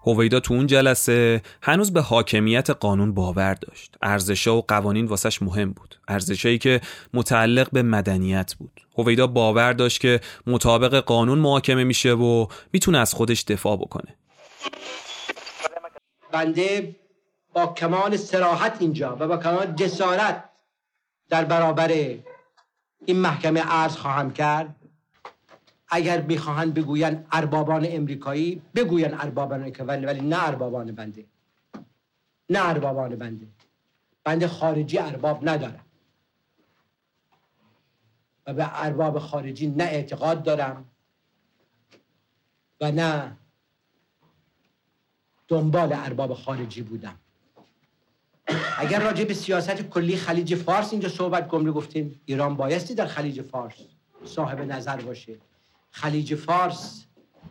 Speaker 1: هویدا تو اون جلسه هنوز به حاکمیت قانون باور داشت. ارزشها و قوانین واسش مهم بود. ارزشهایی که متعلق به مدنیت بود. هویدا باور داشت که مطابق قانون محاکمه میشه و می‌تونه از خودش دفاع بکنه.
Speaker 4: بنده با کمال سراحت اینجا و با کمال جسارت در برابر این محکمه عرض خواهم کرد اگر بخواهند بگویند اربابان امریکایی بگوین اربابان امریکایی ولی نه اربابان بنده. نه اربابان بنده. بنده خارجی ارباب ندارم. و به ارباب خارجی نه اعتقاد دارم و نه دنبال ارباب خارجی بودم. اگر راجع به سیاست کلی خلیج فارس اینجا صحبت گمره گفتیم ایران بایستی در خلیج فارس صاحب نظر باشه. خلیج فارس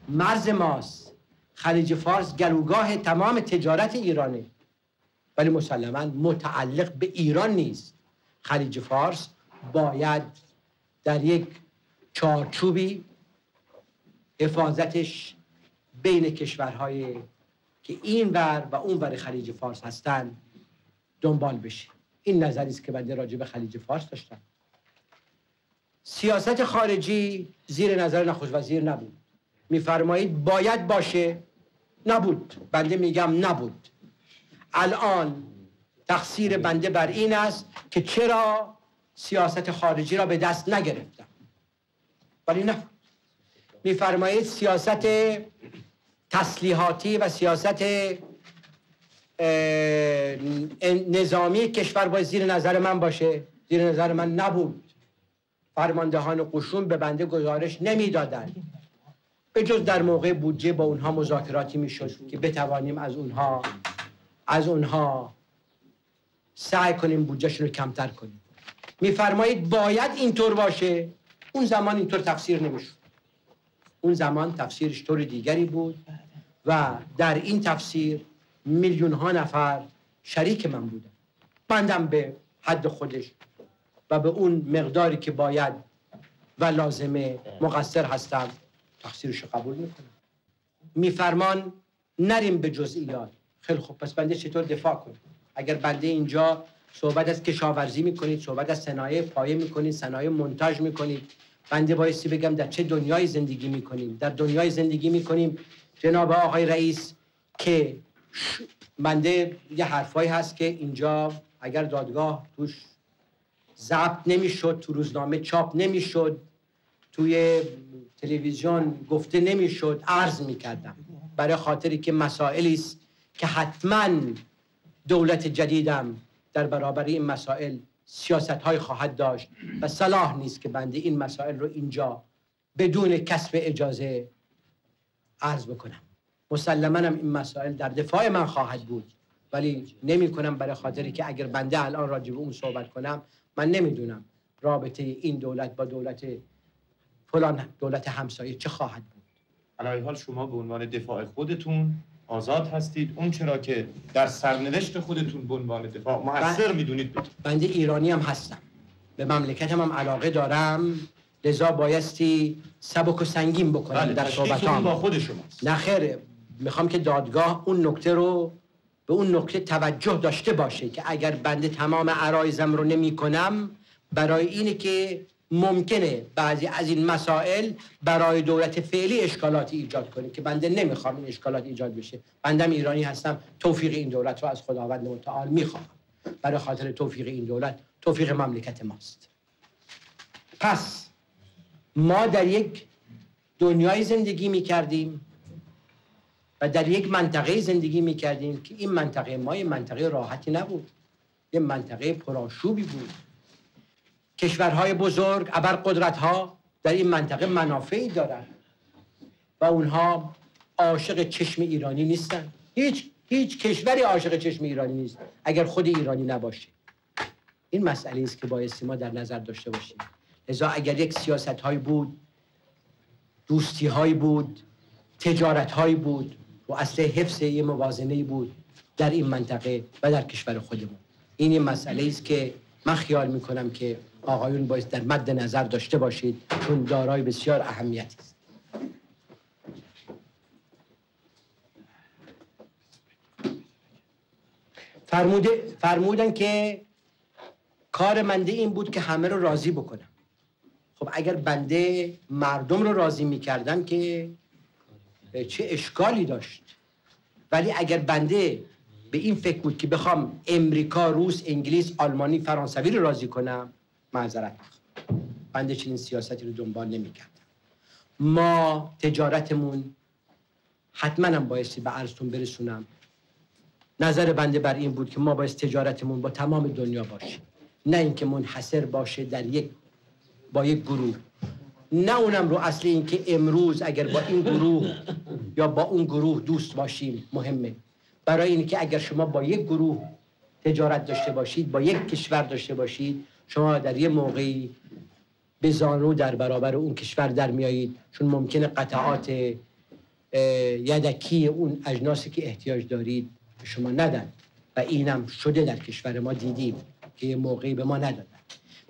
Speaker 4: مرز ماست. خلیج فارس گلوگاه تمام تجارت ایرانه. ولی مسلما متعلق به ایران نیست. خلیج فارس باید در یک چارچوبی حفاظتش بین کشورهای که این ور و اون ور خلیج فارس هستن دنبال بشه. این نظری است که بنده راجع به خلیج فارس داشتم. سیاست خارجی زیر نظر نخست وزیر نبود. میفرمایید باید باشه؟ نبود. بنده میگم نبود. الان تقصیر بنده بر این است که چرا سیاست خارجی را به دست نگرفتم. ولی نه. میفرمایید سیاست تسلیحاتی و سیاست نظامی کشور باید زیر نظر من باشه. زیر نظر من نبود. فرماندهان قشون به بنده گزارش نمی‌دادند. به جز در موقع بودجه با اونها مذاکراتی می‌شد که بتوانیم از اونها از اونها سعی کنیم بودجهشون رو کمتر کنیم. میفرمایید باید اینطور باشه؟ اون زمان اینطور تفسیر نمی‌شد. اون زمان تفسیرش طور دیگری بود و در این تفسیر میلیون ها نفر شریک من بودن بندم به حد خودش. به اون مقداری که باید و لازمه مقصر هستم تقصیرش رو قبول می‌کنم. میفرمان نریم به جزئیات خیلی خوب پس بنده چطور دفاع کنم اگر بنده اینجا صحبت از کشاورزی می‌کنید صحبت از صنایع پایه می‌کنید صنایع منتاج می‌کنید بنده بایستی بگم در چه دنیای زندگی می‌کنیم؟ در دنیای زندگی می‌کنیم جناب آقای رئیس که بنده یه حرفایی هست که اینجا اگر دادگاه توش ضبط نمی‌شد تو روزنامه چاپ نمی‌شد توی تلویزیون گفته نمی‌شد عرض می‌کردم. برای خاطری که مسائلی است که حتما دولت جدیدم در برابر این مسائل سیاست های خواهد داشت و صلاح نیست که بنده این مسائل رو اینجا بدون کسب اجازه عرض بکنم. مسلما هم این مسائل در دفاع من خواهد بود ولی نمی کنم برای خاطری که اگر بنده الان راجع به اون صحبت کنم من نمی‌دونم رابطه این دولت با دولت فلان دولت همسایه چه خواهد بود.
Speaker 2: علای حال شما به عنوان دفاع خودتون آزاد هستید. اون چرا که در سرنوشت خودتون به عنوان دفاع محصر می‌دونید
Speaker 4: بنده ایرانی هم هستم. به مملکتم هم علاقه دارم. لذا بایستی سبک و سنگین بکنم
Speaker 2: بله،
Speaker 4: در صحبتام.
Speaker 2: با خود شماست.
Speaker 4: نه خیر می‌خوام که دادگاه اون نکته رو به اون نکته توجه داشته باشه که اگر بنده تمام عرایزم رو نمی کنم برای اینه که ممکنه بعضی از این مسائل برای دولت فعلی اشکالاتی ایجاد کنه که بنده نمی‌خوام این اشکالات ایجاد بشه. بندم ایرانی هستم توفیق این دولت رو از خداوند متعال می‌خوام. برای خاطر توفیق این دولت توفیق مملکت ماست. پس ما در یک دنیای زندگی می‌کردیم. و در یک منطقه زندگی می‌کردیم که این منطقه ما یه منطقه راحتی نبود. یه منطقه پرآشوبی بود. کشورهای بزرگ ابر قدرت ها در این منطقه منافعی دارند و اونها عاشق چشم ایرانی نیستن. هیچ هیچ کشوری عاشق چشم ایرانی نیست. اگر خود ایرانی نباشه. این مسئله است که بایستی ما در نظر داشته باشیم. لذا اگر یک سیاست های بود دوستی های بود تجارت های بود و اصل حفظ یه موازنه بود در این منطقه و در کشور خودمون. این یه مسئله است که من خیال می‌کنم که آقایون باید در مد نظر داشته باشید چون دارای بسیار اهمیتی است. فرموده فرمودن که کار منده این بود که همه رو راضی بکنم. خب اگر بنده مردم رو راضی می‌کردم که چه اشکالی داشت. ولی اگر بنده به این فکر بود که بخوام امریکا روس انگلیس آلمانی فرانسوی رو راضی کنم معذرت بنده چنین سیاستی رو دنبال نمی‌کردم. ما تجارتمون حتما هم بایستی به عرضتون برسونم. نظر بنده بر این بود که ما باید تجارتمون با تمام دنیا باشه. نه اینکه منحصر باشه در یک با یک گروه. نه اونم رو اصل این که امروز اگر با این گروه یا با اون گروه دوست باشیم مهمه. برای اینکه اگر شما با یک گروه تجارت داشته باشید با یک کشور داشته باشید شما در یه موقعی به زانو در برابر اون کشور در میایید. چون ممکنه قطعات یدکی اون اجناسی که احتیاج دارید به شما ندن. و اینم شده در کشور ما دیدیم که یه موقعی به ما ندادن.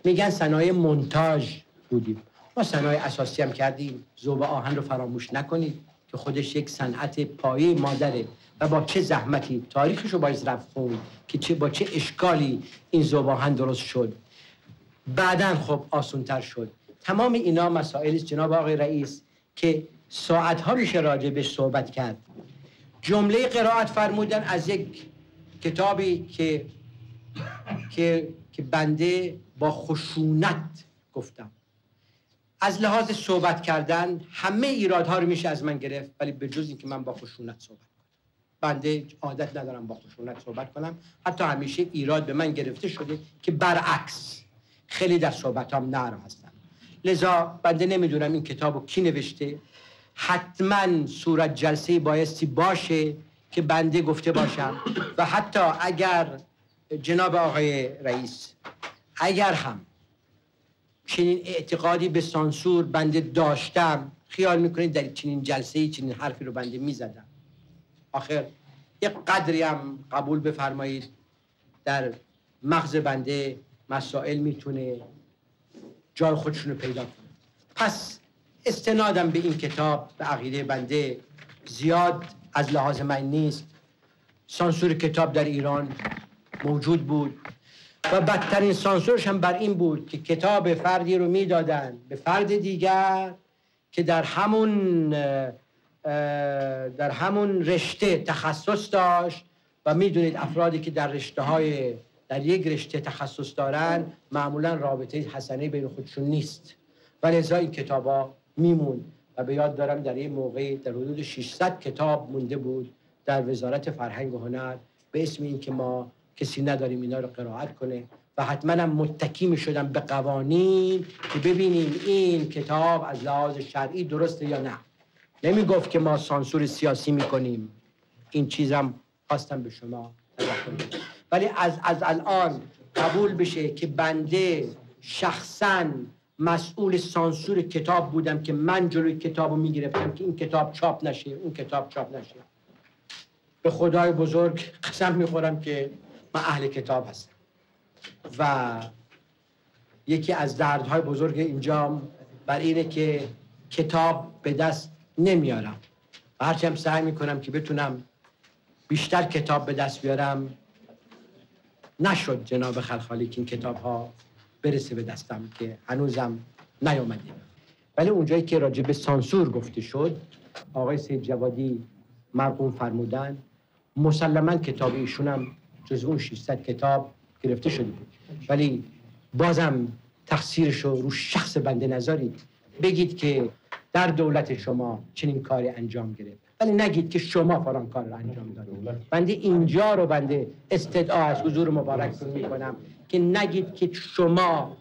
Speaker 4: میگن صنایع منتاج بودیم. ما صنایع اساسی هم کردیم. زوب آهن رو فراموش نکنید که خودش یک صنعت پایه مادره و با چه زحمتی تاریخش رو باید رفت خون که چه با چه اشکالی این زوب آهن درست شد. بعدا خب آسونتر شد. تمام اینا مسائل جناب آقای رئیس که ساعت ها میشه راجع به صحبت کرد. جمله قرائت فرمودن از یک کتابی که که که بنده با خشونت گفتم. از لحاظ صحبت کردن همه ایرادها رو میشه از من گرفت ولی به جز اینکه من با خشونت صحبت کنم. بنده عادت ندارم با خشونت صحبت کنم. حتی همیشه ایراد به من گرفته شده که برعکس خیلی در صحبتام نرم هستم. لذا بنده نمی‌دونم این کتاب رو کی نوشته. حتما صورت جلسه بایستی باشه که بنده گفته باشم. و حتی اگر جناب آقای رئیس اگر هم چنین اعتقادی به سانسور بنده داشتم. خیال می‌کنید در چنین جلسه ای چنین حرفی رو بنده می‌زدم. آخر یک قدری هم قبول بفرمایید. در مغز بنده مسائل می‌تونه جای خودشون رو پیدا کنه. پس استنادم به این کتاب به عقیده بنده. زیاد از لحاظ من نیست. سانسور کتاب در ایران موجود بود. و بدترین سانسورش هم بر این بود که کتاب فردی رو می‌دادن به فرد دیگر که در همون در همون رشته تخصص داشت و می‌دونید افرادی که در رشته های در یک رشته تخصص دارن معمولا رابطه حسنه بین خودشون نیست. و لذا این کتاب ها میمون و به یاد دارم در این موقع در حدود 600 کتاب مونده بود در وزارت فرهنگ و هنر به اسم این که ما کسی نداریم اینا رو قرائت کنه. و حتما هم متکی می شدم به قوانین که ببینیم این کتاب از لحاظ شرعی درسته یا نه. نمی گفت که ما سانسور سیاسی می کنیم این چیزم خواستم به شما ولی از, از الان قبول بشه که بنده شخصا مسئول سانسور کتاب بودم که من جلوی کتاب رو می‌گرفتم که این کتاب چاپ نشه اون کتاب چاپ نشه. به خدای بزرگ قسم می‌خورم که من اهل کتاب هستم. و یکی از دردهای بزرگ اینجا بر اینه که کتاب به دست نمیارم. و هرچی هم سعی می‌کنم که بتونم بیشتر کتاب به دست بیارم نشد جناب خلخالی که این کتاب ها برسه به دستم که هنوزم نیامده ولی اونجایی که راجع به سانسور گفته شد آقای سید جوادی مرقوم فرمودن مسلما کتاب ایشون هم جز اون 600 کتاب گرفته شده بود. ولی بازم تقصیرش رو رو شخص بنده نذارید بگید که در دولت شما چنین کاری انجام گرفت. ولی نگید که شما فلان کار رو انجام دادید. بنده اینجا رو بنده استدعا از حضور مبارکتون می‌کنم که نگید که شما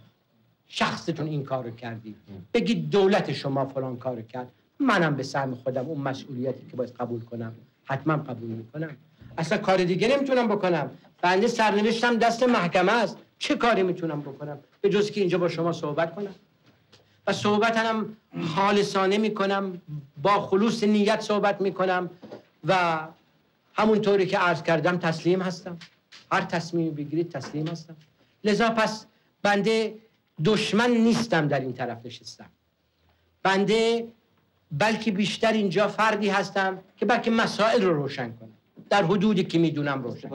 Speaker 4: شخصتون این کار رو کردید. بگید دولت شما فلان کار رو کرد. منم به سهم خودم اون مسئولیتی که باید قبول کنم حتما قبول می‌کنم. اصلا کار دیگه نمی‌تونم بکنم. بنده سرنوشتم دست محکمه است. چه کاری می‌تونم بکنم؟ به جز که اینجا با شما صحبت کنم. و هم خالصانه می‌کنم با خلوص نیت صحبت می‌کنم و همونطوری که عرض کردم تسلیم هستم. هر تصمیمی بگیرید تسلیم هستم. لذا پس بنده دشمن نیستم در این طرف نشستم. بنده بلکه بیشتر اینجا فردی هستم که بلکه مسائل رو روشن کنم. در حدودی که می‌دونم روشن.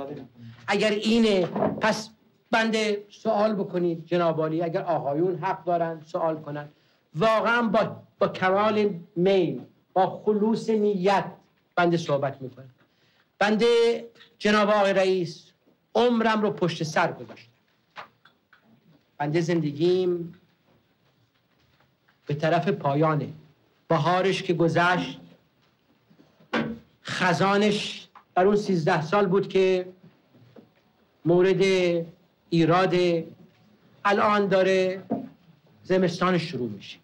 Speaker 4: اگر اینه پس بنده سوال بکنید جنابالی اگر آقایون حق دارن سوال کنن. واقعا با, با کمال میل با خلوص نیت بنده صحبت می‌کنم. بنده جناب آقای رئیس عمرم رو پشت سر گذاشتم. بنده زندگیم به طرف پایانه. بهارش که گذشت خزانش در اون سیزده سال بود که مورد ایراد الان داره زمستان شروع میشه.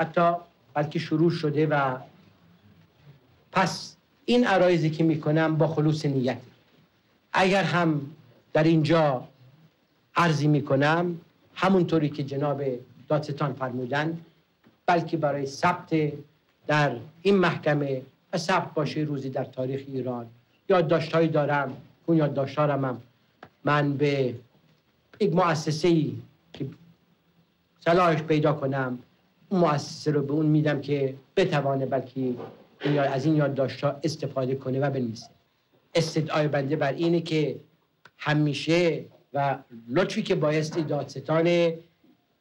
Speaker 4: حتی بلکه شروع شده و پس این عرایزی که می‌کنم با خلوص نیت. اگر هم در اینجا عرضی می‌کنم همونطوری که جناب دادستان فرمودن بلکه برای ثبت در این محکمه و ثبت باشه روزی در تاریخ ایران. یادداشتهایی دارم. اون یادداشتهارم هم من به یک مؤسسه ای که صلاحش پیدا کنم اون مؤسسه رو به اون میدم که بتوانه بلکه از این یادداشت‌ها استفاده کنه و بنویسه. استدعای بنده بر اینه که همیشه و لطفی که بایستی دادستان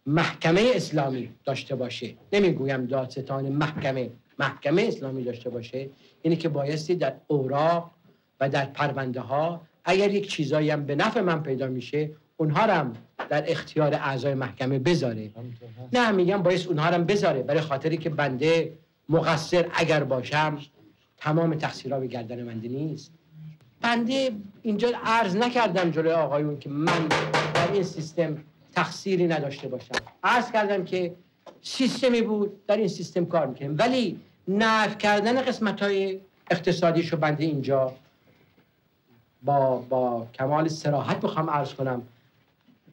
Speaker 4: محکمه اسلامی داشته باشه. نمی‌گویم دادستان محکمه. محکمه اسلامی داشته باشه اینه که بایستی در اوراق و در پرونده ها اگر یک چیزایی هم به نفع من پیدا میشه اونها هم در اختیار اعضای محکمه بذاره. نه میگم باید اونها هم بذاره برای خاطری که بنده مقصر اگر باشم تمام تقصیرها به گردن من نیست. بنده اینجا عرض نکردم جلوی آقایون که من در این سیستم تقصیری نداشته باشم. عرض کردم که سیستمی بود در این سیستم کار می‌کنیم ولی نف کردن قسمت های اقتصادیشو بنده اینجا. با, با کمال سراحت می‌خوام عرض کنم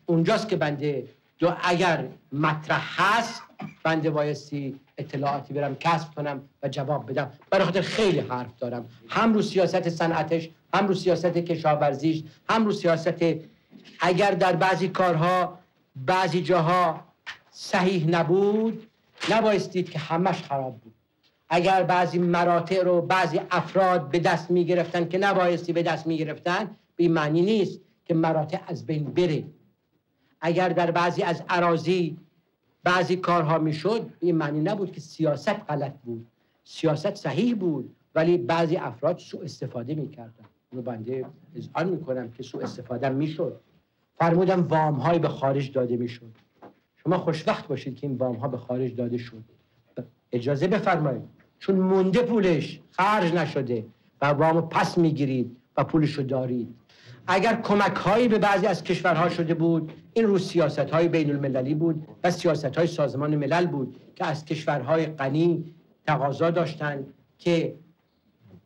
Speaker 4: اونجاست که بنده جو اگر مطرح هست بنده بایستی اطلاعاتی برم کسب کنم و جواب بدم. برای خاطر خیلی حرف دارم. هم رو سیاست صنعتش هم رو سیاست کشاورزیش هم رو سیاست اگر در بعضی کارها بعضی جاها صحیح نبود نبایستید که همش خراب بود. اگر بعضی مراتع رو بعضی افراد به دست می گرفتن که نبایستی به دست می گرفتن به معنی نیست که مراتع از بین بره. اگر در بعضی از عراضی بعضی کارها می‌شد این معنی نبود که سیاست غلط بود. سیاست صحیح بود ولی بعضی افراد سوء استفاده می‌کردن. رو بنده آن می‌کنم که سوء استفاده می‌شد. فرمودم وام های به خارج داده می‌شد. شما خوشوقت باشید که این وام ها به خارج داده شد. اجازه بفرمایید. چون مونده پولش خرج نشده و وامو پس می‌گیرید و پولش رو دارید. اگر کمک هایی به بعضی از کشورها شده بود این رو سیاست های بین المللی بود و سیاست های سازمان ملل بود که از کشورهای غنی تقاضا داشتند که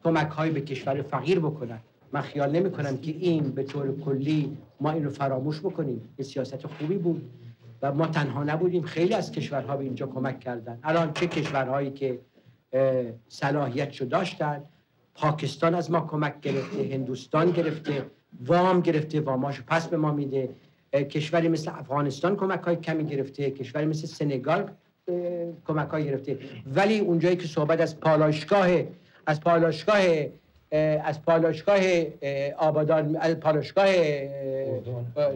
Speaker 4: کمک هایی به کشور فقیر بکنند من خیال نمی کنم که این به طور کلی ما این رو فراموش بکنیم. این سیاست خوبی بود و ما تنها نبودیم. خیلی از کشورها به اینجا کمک کردن. الان چه کشورهایی که صلاحیت داشتن. پاکستان از ما کمک گرفته هندوستان گرفته وام گرفته واماشو پس به ما میده. کشوری مثل افغانستان کمک های کمی گرفته کشوری مثل سنگال کمک های گرفته. ولی اونجایی که صحبت از پالاشگاه از پالاشگاه از پالاشگاه آبادان از پالاشگاه نه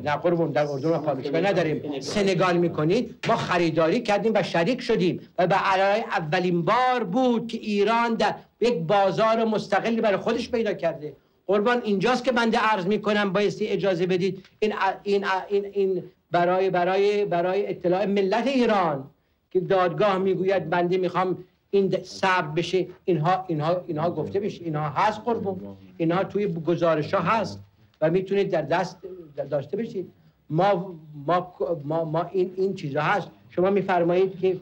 Speaker 4: در اردن پالاشگاه نداریم. سنگال. می‌کنید. ما خریداری کردیم و شریک شدیم و به برای اولین بار بود که ایران در یک بازار مستقلی برای خودش پیدا کرده. قربان اینجاست که بنده عرض می‌کنم بایستی اجازه بدید این این این این برای برای برای اطلاع ملت ایران که دادگاه می‌گوید بنده می‌خوام این صبر بشه اینها اینها اینها گفته بشه اینها هست قربان اینها توی گزارش ها هست. و می‌تونید در دست داشته بشید ما ما ما, ما این این چیزها هست. شما میفرمایید که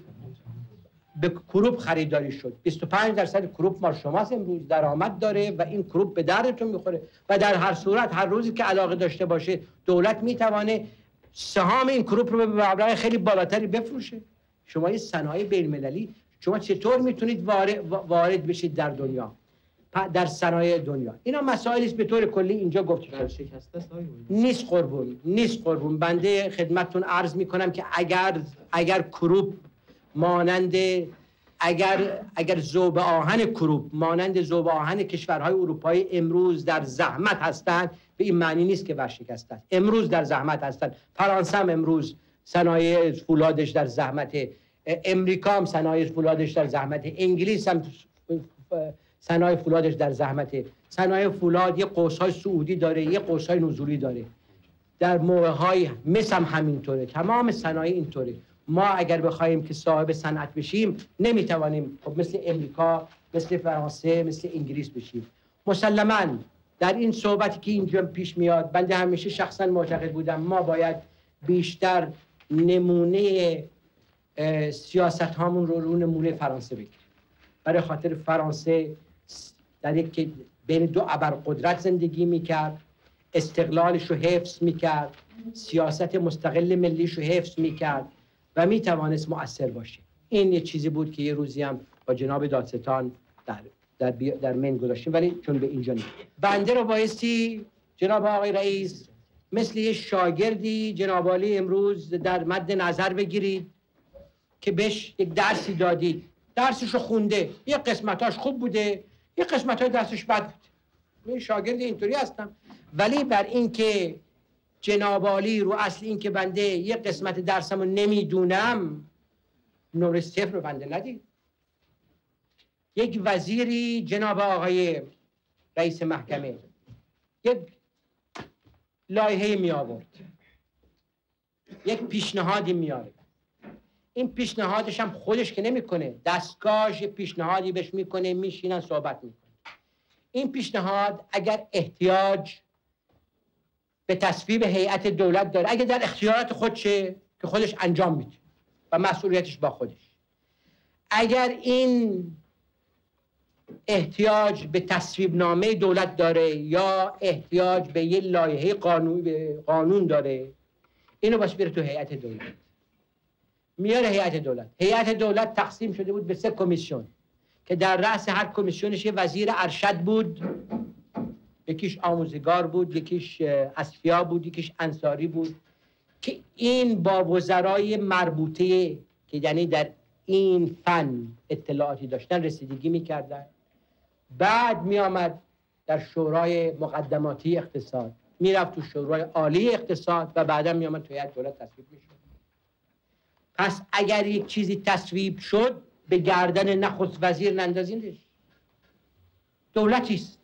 Speaker 4: به کروب خریداری شد. 25 درصد کروب ما شماست امروز. درآمد داره و این کروب به دردتون می‌خوره. و در هر صورت هر روزی که علاقه داشته باشه دولت می‌توانه سهام این کروب رو به مبلغ خیلی بالاتری بفروشه. شما یه صنایع بین شما چطور می‌تونید وارد بشید در دنیا؟ در صنایع دنیا. اینا مسائلی است به طور کلی اینجا گفته شده. نیست قربون نیست قربون. بنده خدمتتون عرض می‌کنم که اگر اگر کروب مانند اگر اگر زوب آهن کروب مانند زوب آهن کشورهای اروپایی امروز در زحمت هستند به این معنی نیست که ورشکستند امروز در زحمت هستند. فرانسه هم امروز صنایع فولادش در زحمت امریکا هم صنایع فولادش در زحمت انگلیس هم صنایع فولادش در زحمت. صنایع فولاد یه قوسای سعودی داره یه قوسای نزولی داره. در موقع های مس هم همینطوره تمام صنایع اینطوره. ما اگر بخوایم که صاحب صنعت بشیم نمی‌توانیم خب مثل امریکا مثل فرانسه مثل انگلیس بشیم. مسلما در این صحبتی که اینجا پیش میاد بنده همیشه شخصا معتقد بودم ما باید بیشتر نمونه سیاست هامون رو رو نمونه فرانسه بگیریم. برای خاطر فرانسه در یک بین دو ابرقدرت زندگی می‌کرد استقلالش رو حفظ می‌کرد سیاست مستقل ملیش رو حفظ می‌کرد و می توانست مؤثر باشه. این یه چیزی بود که یه روزی هم با جناب دادستان در در, در من گذاشتیم ولی چون به اینجا نیست. بنده رو بایستی جناب آقای رئیس مثل یه شاگردی جناب امروز در مد نظر بگیرید. که بهش یک درسی دادید درسش رو خونده. یه قسمتاش خوب بوده. یه قسمت های درسش بد بود. من شاگرد اینطوری هستم. ولی بر اینکه جنابالی رو اصل این که بنده یک قسمت درسم رو نمی‌دونم نور صفر رو بنده ندید یک وزیری جناب آقای رئیس محکمه. یک لایحه می آورد یک پیشنهادی میاره این پیشنهادش هم خودش که نمی‌کنه. دستگاهش پیشنهادی بهش می‌کنه میشینن صحبت می‌کنه این پیشنهاد اگر احتیاج به تصویب هیئت دولت داره اگر در اختیارات خودشه که خودش انجام میده و مسئولیتش با خودش. اگر این احتیاج به تصویب نامه دولت داره یا احتیاج به یه لایحه قانون, قانون داره اینو باش بره تو هیئت دولت. میاره هیئت دولت. هیئت دولت تقسیم شده بود به سه کمیسیون که در رأس هر کمیسیونش یه وزیر ارشد بود یکیش آموزگار بود یکیش اسفیا بود یکیش انصاری بود که این با وزرای مربوطه که یعنی در این فن اطلاعاتی داشتن رسیدگی می‌کردن. بعد میآمد در شورای مقدماتی اقتصاد. می‌رفت تو شورای عالی اقتصاد و بعدا میآمد تو هیئت دولت تصویب می‌شد. پس اگر یک چیزی تصویب شد به گردن نخست وزیر نندازینش. دولتی است.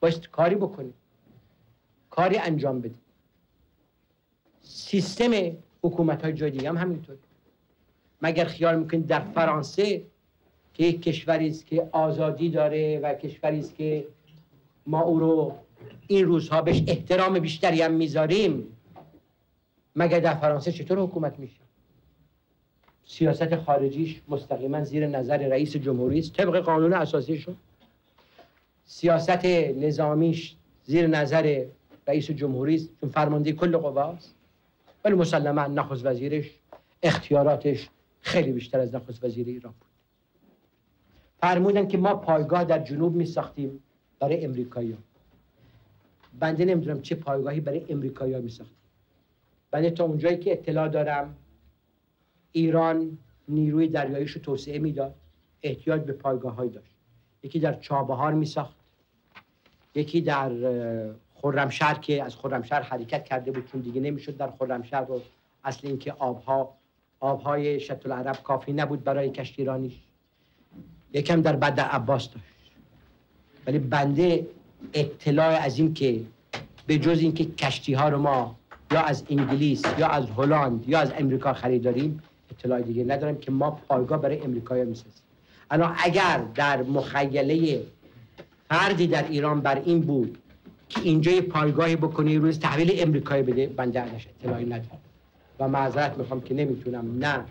Speaker 4: باید کاری بکنه کاری انجام بده سیستم حکومت های جای دیگه هم همینطور. مگر خیال می‌کنید در فرانسه که یک کشوری است که آزادی داره و کشوری است که ما او رو این روزها بهش احترام بیشتری هم می‌ذاریم؟ مگر در فرانسه چطور حکومت میشه؟ سیاست خارجیش مستقیما زیر نظر رئیس جمهوری است. طبق قانون اساسیشون سیاست نظامیش زیر نظر رئیس جمهوری است. چون فرمانده کل قواست ولی مسلما نخست وزیرش اختیاراتش خیلی بیشتر از نخست وزیر ایران بود. فرمودن که ما پایگاه در جنوب می ساختیم برای امریکایی بنده نمی‌دونم چه پایگاهی برای امریکایی می ساختیم بنده تا اونجایی که اطلاع دارم ایران نیروی دریاییش رو توسعه می‌داد. احتیاج به پایگاه داشت. یکی در چابهار می ساخت یکی در خرمشهر که از خرمشهر حرکت کرده بود چون دیگه نمی‌شد در خرمشهر رو اصل اینکه آبها آبهای شط العرب کافی نبود برای کشتیرانیش یکم در بعد عباس داشت. ولی بنده اطلاع از این که به جز اینکه کشتی ها رو ما یا از انگلیس یا از هلند یا از امریکا خریداریم اطلاع دیگه ندارم که ما پایگاه برای امریکا می‌سازیم. الان اگر در مخیله فردی در ایران بر این بود که اینجا یه پایگاهی بکنه روز تحویل امریکایی بده بنده ازش اطلاعی ندارم. و معذرت می‌خوام که نمی‌تونم نه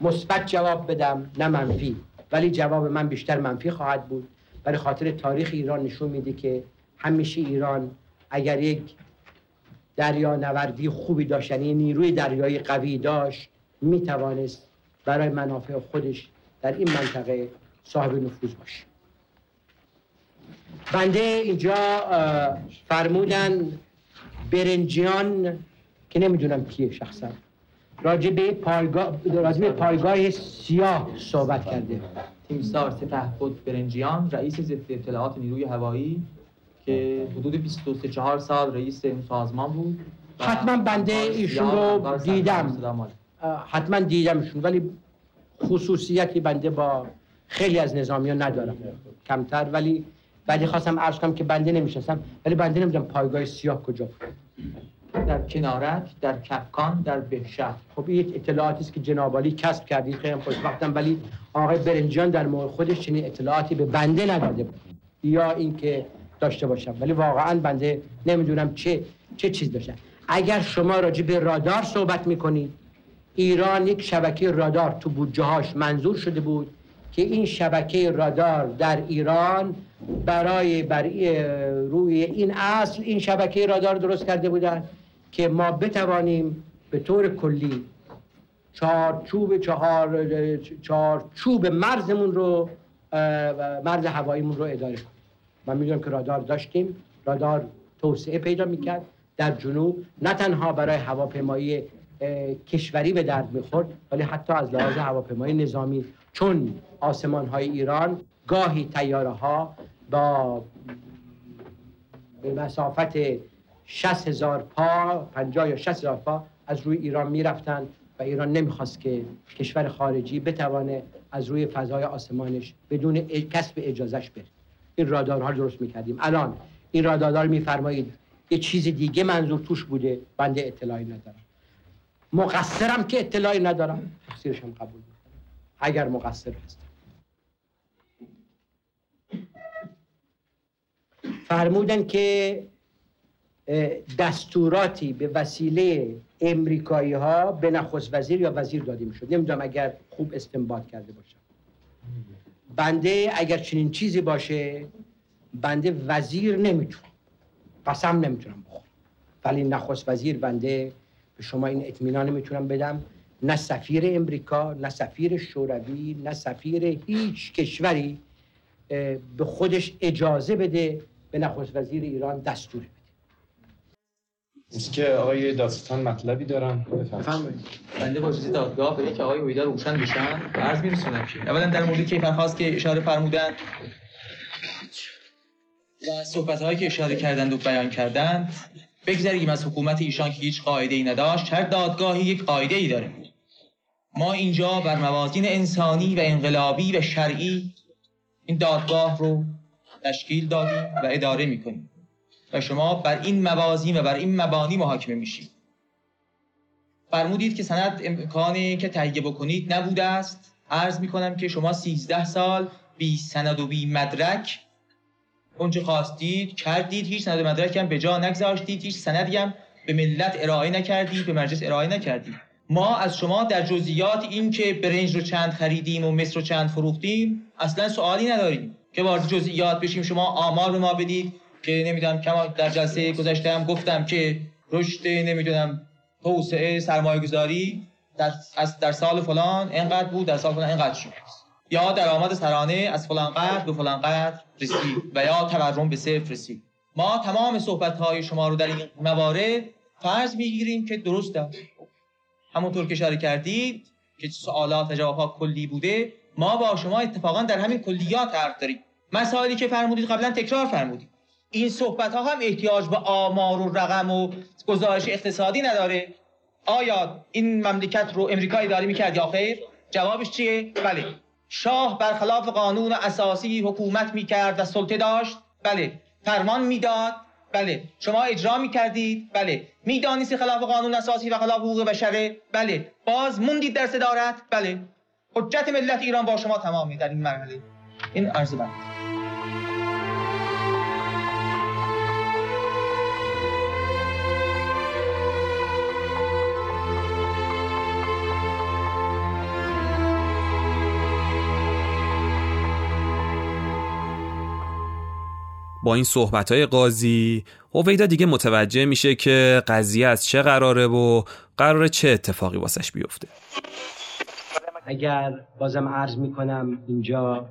Speaker 4: مثبت جواب بدم نه منفی. ولی جواب من بیشتر منفی خواهد بود. برای خاطر تاریخ ایران نشون میده که همیشه ایران اگر یک دریا نوردی خوبی داشت یعنی نیروی دریایی قوی داشت می‌توانست برای منافع خودش در این منطقه صاحب نفوذ باشه. بنده اینجا فرمودن برنجیان که نمی‌دونم کیه شخصا. راجع به پایگاه راجع پایگاه سیاه صحبت کرده.
Speaker 3: تیمسار سپه بود برنجیان رئیس ضد اطلاعات نیروی هوایی که حدود 23 4 سال رئیس این سازمان بود
Speaker 4: حتما بنده ایشون رو دیدم. حتما دیدمشون ولی خصوصیتی بنده با خیلی از نظامی ها ندارم. کمتر ولی ولی خواستم عرض کنم که بنده نمیشستم ولی بنده نمی‌دونم پایگاه سیاه کجا.
Speaker 3: در کنارک در کفکان در بهشهر.
Speaker 4: خب این اطلاعاتی است که جنابالی کسب کردید خیلی خوشبختم ولی آقای برنجان در مورد خودش چنین اطلاعاتی به بنده نداده بود. یا اینکه داشته باشم. ولی واقعا بنده نمی‌دونم چه چه چیز داشته. اگر شما راجع به رادار صحبت می‌کنید ایران یک شبکه رادار تو بودجه منظور شده بود که این شبکه رادار در ایران برای برای روی این اصل این شبکه رادار درست کرده بودن که ما بتوانیم به طور کلی چارچوب چهار چارچوب مرزمون رو مرز هواییمون رو اداره کنیم. من می‌دونم که رادار داشتیم. رادار توسعه پیدا می‌کرد در جنوب. نه تنها برای هواپیمایی کشوری به درد می‌خورد. ولی حتی از لحاظ هواپیمایی نظامی چون آسمان های ایران گاهی تیاره ها با به مسافت 60 هزار پا 50 یا 60 هزار پا از روی ایران می‌رفتن و ایران نمی‌خواست که کشور خارجی بتوانه از روی فضای آسمانش بدون کسب اجازهش بره. این رادارها درست می‌کردیم. الان این رادارها رو میفرمایید یه چیز دیگه منظور توش بوده بنده اطلاعی ندارم. مقصرم که اطلاعی ندارم. تقصیرشم قبول می‌کنم. اگر مقصر هستم فرمودن که دستوراتی به وسیله امریکایی ها به نخست وزیر یا وزیر داده می‌شد نمی‌دونم اگر خوب استنباط کرده باشم. بنده اگر چنین چیزی باشه بنده وزیر نمی‌تونم قسم نمی‌تونم بخورم. ولی نخست وزیر بنده به شما این اطمینان نمی‌تونم بدم. نه سفیر امریکا نه سفیر شوروی نه سفیر هیچ کشوری به خودش اجازه بده به نخست وزیر ایران دستور بده.
Speaker 2: که آقای داستان مطلبی دارن.
Speaker 3: بفرمایید. بنده با اجازه دادگاه به که آقای هویدا روشن بشن. عرض میرسونم که اولا در مورد کیفرخواست که اشاره فرمودن و صحبت هایی که اشاره کردند و بیان کردند بگذاریم از حکومت ایشان که هیچ قاعده ای نداشت هر دادگاهی یک قاعده ای داره ما اینجا بر موازین انسانی و انقلابی و شرعی این دادگاه رو تشکیل دادیم و اداره می‌کنیم. و شما بر این موازین و بر این مبانی محاکمه میشید. فرمودید که سند امکانی که تهیه بکنید نبوده است. عرض می‌کنم که شما 13 سال بی سند و بی مدرک اونچه خواستید کردید هیچ سند و مدرک هم به جا نگذاشتید هیچ سندی هم به ملت ارائه نکردید به مجلس ارائه نکردید. ما از شما در جزئیات این که برنج رو چند خریدیم و مصر رو چند فروختیم اصلا سوالی نداریم. که وارد جزئیات بشیم شما آمار به ما بدید که نمی‌دونم کما در جلسه گذشته هم گفتم که رشد نمی‌دونم توسعه سرمایه گذاری در, در سال فلان اینقدر بود در سال فلان اینقدر شد. یا درآمد سرانه از فلان قدر به فلان قدر رسید و یا تورم به صفر رسید. ما تمام صحبت های شما رو در این موارد فرض می‌گیریم که درسته همونطور که اشاره کردید که سوالات و جوابها کلی بوده ما با شما اتفاقا در همین کلیات حرف داریم. مسائلی که فرمودید قبلا تکرار فرمودید. این صحبت ها هم احتیاج به آمار و رقم و گزارش اقتصادی نداره. آیا این مملکت رو امریکا اداره می‌کرد یا خیر؟ جوابش چیه؟ بله. شاه برخلاف قانون اساسی حکومت می‌کرد و سلطه داشت؟ بله. فرمان می‌داد؟ بله. شما اجرا می‌کردید؟ بله. می‌دانید خلاف قانون اساسی و خلاف حقوق بشره؟ بله. باز موندید در صدارت؟ بله. حجت ملت ایران با شما تمامی در این مرحله. این عرض بند
Speaker 1: با این صحبت های قاضی هویدا دیگه متوجه میشه که قضیه از چه قراره و قراره چه اتفاقی واسش بیفته.
Speaker 4: اگر بازم عرض می‌کنم اینجا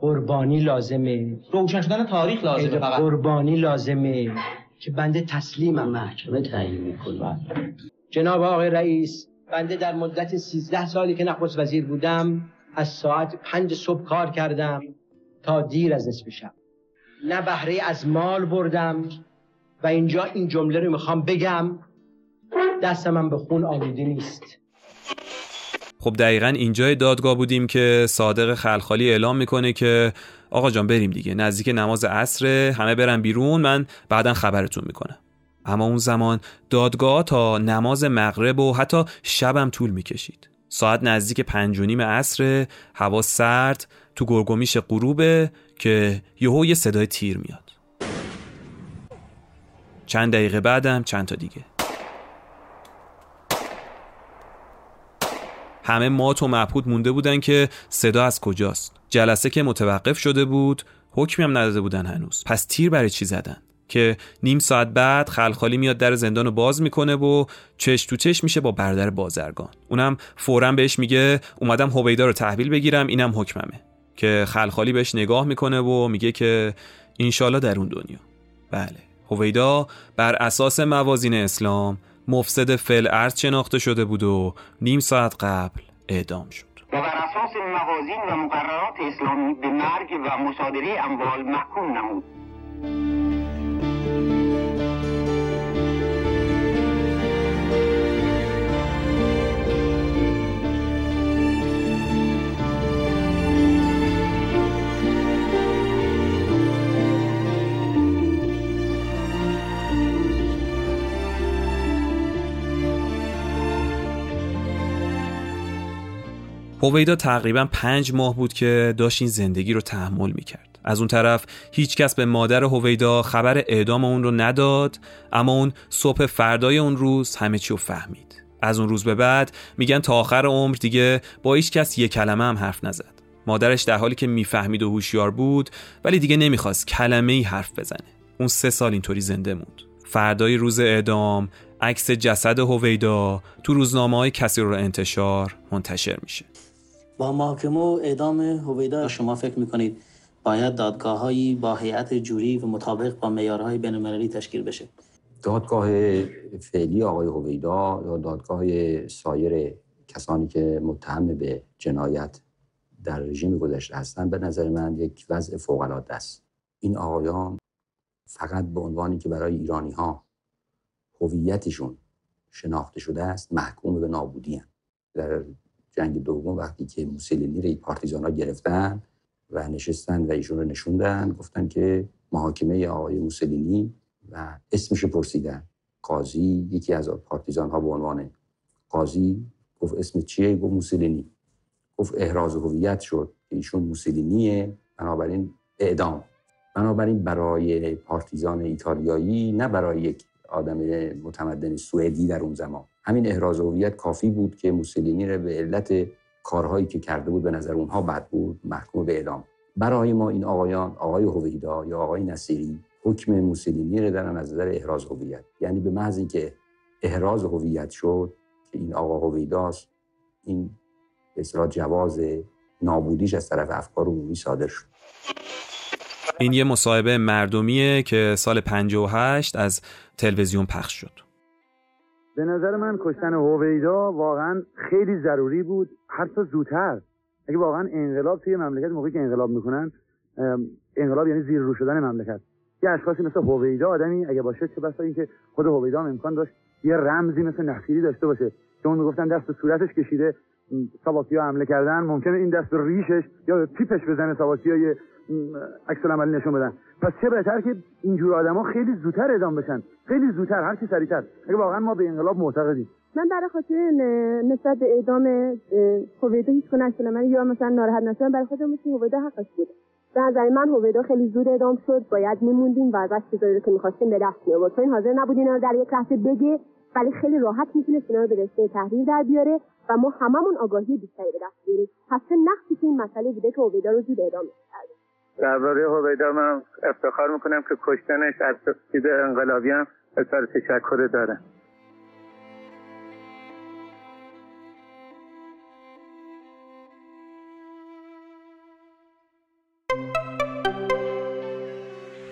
Speaker 4: قربانی لازمه.
Speaker 3: روشن شدن تاریخ لازمه فقط.
Speaker 4: قربانی لازمه که بنده تسلیمم
Speaker 5: محکمه تعیین می‌کنه
Speaker 4: جناب آقای رئیس بنده در مدت 13 سالی که نخست وزیر بودم از ساعت پنج صبح کار کردم تا دیر از نصف شب. نه بهره از مال بردم و اینجا این جمله رو می‌خوام بگم. دستم هم به خون آلوده نیست.
Speaker 1: خب دقیقا اینجای دادگاه بودیم که صادق خلخالی اعلام می‌کنه که آقا جان بریم دیگه نزدیک نماز عصر همه برن بیرون من بعدا خبرتون می‌کنم. اما اون زمان دادگاه تا نماز مغرب و حتی شبم طول می‌کشید. ساعت نزدیک پنج و نیم عصر هوا سرد تو گرگومیش غروبه که یهو یه صدای تیر میاد. چند دقیقه بعدم چند تا دیگه. همه مات و مبهوت مونده بودن که صدا از کجاست؟ جلسه که متوقف شده بود حکمی هم نداده بودن هنوز. پس تیر برای چی زدن؟ که نیم ساعت بعد خلخالی میاد در زندان رو باز می‌کنه و چش تو چش میشه با برادر بازرگان. اونم فورا بهش میگه اومدم هویدا رو تحویل بگیرم اینم حکممه. که خلخالی بهش نگاه می‌کنه و میگه که انشالله در اون دنیا. بله. هویدا بر اساس موازین اسلام مفسد فل ارز شناخته شده بود و نیم ساعت قبل اعدام شد.
Speaker 5: و بر اساس موازین و مقررات اسلامی به مرگ و مصادره اموال محکوم نمود.
Speaker 1: هویدا تقریبا پنج ماه بود که داشت این زندگی رو تحمل می‌کرد. از اون طرف هیچکس به مادر هویدا خبر اعدام اون رو نداد اما اون صبح فردای اون روز همه چی رو فهمید. از اون روز به بعد میگن تا آخر عمر دیگه با هیچ کس یک کلمه هم حرف نزد. مادرش در حالی که می‌فهمید و هوشیار بود ولی دیگه نمی‌خواست کلمه ای حرف بزنه. اون سه سال اینطوری زنده موند. فردای روز اعدام عکس جسد هویدا تو روزنامه های کسی رو انتشار منتشر میشه.
Speaker 6: با محاکمه و اعدام هویدا شما فکر می‌کنید باید دادگاههایی با هیئت جوری و مطابق با معیارهای بین‌المللی تشکیل بشه
Speaker 7: دادگاه فعلی آقای هویدا یا دادگاه سایر کسانی که متهم به جنایت در رژیم گذشته هستند به نظر من یک وضع فوق است این آقایان فقط به عنوانی که برای ایرانی ها هویتشون شناخته شده است محکوم به نابودی هم. در جنگ دوم وقتی که موسولینی رو پارتیزان ها گرفتن و نشستن و ایشون رو نشوندن گفتن که محاکمه آقای موسولینی و اسمش پرسیدن. قاضی یکی از پارتیزان ها به عنوان قاضی گفت اسم چیه؟ گفت موسولینی گفت احراز هویت شد. ایشون موسولینیه بنابراین اعدام. بنابراین برای پارتیزان ایتالیایی نه برای یک آدم متمدن سوئدی در اون زمان. همین احراز هویت کافی بود که موسولینی رو به علت کارهایی که کرده بود به نظر اونها بد بود محکوم به اعدام برای ما این آقایان آقای هویدا یا آقای نصیری حکم موسولینی رو دارن از نظر احراز هویت. یعنی به محض اینکه احراز هویت شد که این آقا هویداست این به جواز نابودیش از طرف افکار عمومی صادر شد.
Speaker 1: این یه مصاحبه مردمیه که سال 58 از تلویزیون پخش شد.
Speaker 8: به نظر من کشتن هویدا واقعا خیلی ضروری بود. حتی زودتر. اگه واقعا انقلاب توی مملکت موقعی که انقلاب می‌کنن انقلاب یعنی زیر رو شدن مملکت. یه اشخاصی مثل هویدا آدمی اگه باشه چه بسا اینکه خود هویدا هم امکان داشت یه رمزی مثل نصیری داشته باشه. که اون می‌گفتن دست صورتش کشیده سواکی ها حمله کردن. ممکنه این دست ریشش یا تیپش بزنه سواکی ها یه عکس نشون بدن. پس چه بهتر که اینجور آدما خیلی زودتر اعدام بشن؟ خیلی زودتر هر کی سریعتر. اگه واقعا ما به انقلاب معتقدیم.
Speaker 9: من برای خاطر نسبت به اعدام هویدا هیچ کنه من یا مثلا ناراحت نشدم برای خاطر که هویدا حقش بود. به نظر من هویدا خیلی زود اعدام شد باید میموندیم و ازش چیزایی که می‌خواستیم به دست میآورد. چون حاضر نبود اینا در یک لحظه بگه ولی خیلی راحت می‌تونست اینا رو به رشته تحریر در بیاره و ما هممون آگاهی بیشتری به دست بیاریم. پس چه نقشی که این مسئله بوده که هویدا رو زود اعدام کرده
Speaker 10: درباره هویدا من افتخار می‌کنم که کشتنش از دید انقلابی هم اظهار تشکر داره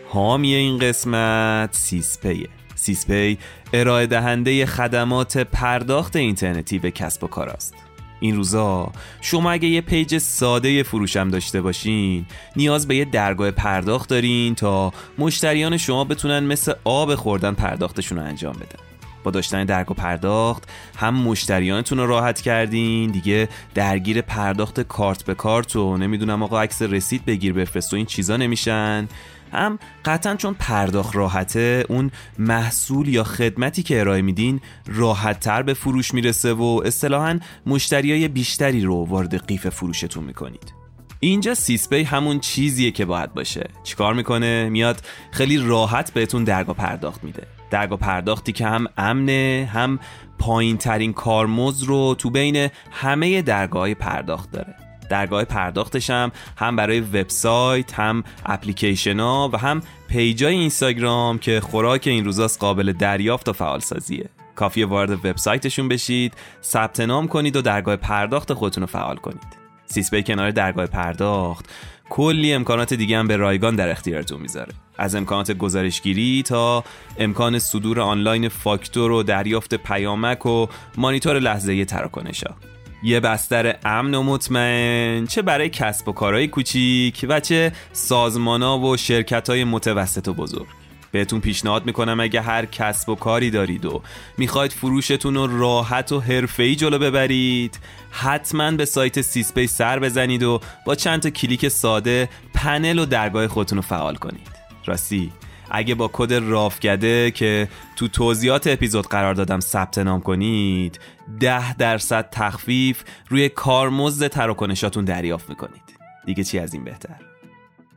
Speaker 1: حامی این قسمت سیسپیه سیسپی ارائه دهنده خدمات پرداخت اینترنتی به کسب و کار است. این روزا. شما اگه یه page ساده فروشم داشته باشین نیاز به یه درگاه پرداخت دارین تا مشتریان شما بتونن مثل آب خوردن پرداختشون رو انجام بدن. با داشتن درگاه پرداخت هم مشتریانتون رو راحت کردین دیگه درگیر پرداخت کارت به کارت و نمی‌دونم آقا عکس رسید بگیر بفرست و این چیزا نمیشن. هم قطعا چون پرداخت راحته اون محصول یا خدمتی که ارائه میدین راحت تر به فروش می‌رسه و اصطلاحا مشتریای بیشتری رو وارد قیف فروشتون می‌کنید. اینجا سیسپی همون چیزیه که باید باشه. چیکار می‌کنه؟ میاد خیلی راحت بهتون درگاه پرداخت میده. درگاه پرداختی که هم امنه هم پایین ترین کارمز رو تو بین همه درگاه پرداخت داره. درگاه پرداختش هم هم برای وبسایت هم اپلیکیشن ها و هم page ای اینستاگرام که خوراک این روزاست قابل دریافت و فعال سازیه کافیه وارد وبسایتشون بشید ثبت نام کنید و درگاه پرداخت خودتون رو فعال کنید. سیسپی کنار درگاه پرداخت کلی امکانات دیگه هم به رایگان در اختیارتون می‌ذاره. از امکانات گزارشگیری تا امکان صدور آنلاین فاکتور و دریافت پیامک و مانیتور لحظه تراکنش ها یه بستر امن و مطمئن چه برای کسب و کارهای کوچیک و چه سازمانا و شرکت های متوسط و بزرگ. بهتون پیشنهاد می‌کنم اگه هر کسب و کاری دارید و می‌خواید فروشتون رو راحت و حرفه‌ای جلو ببرید حتما به سایت سیسپی سر بزنید و با چند تا کلیک ساده پنل و درگاه خودتون رو فعال کنید. راستی اگه با کد رافگده که تو توضیحات اپیزود قرار دادم ثبت نام کنید ده درصد تخفیف روی کارمزد تراکنشاتون دریافت می‌کنید. دیگه چی از این بهتر؟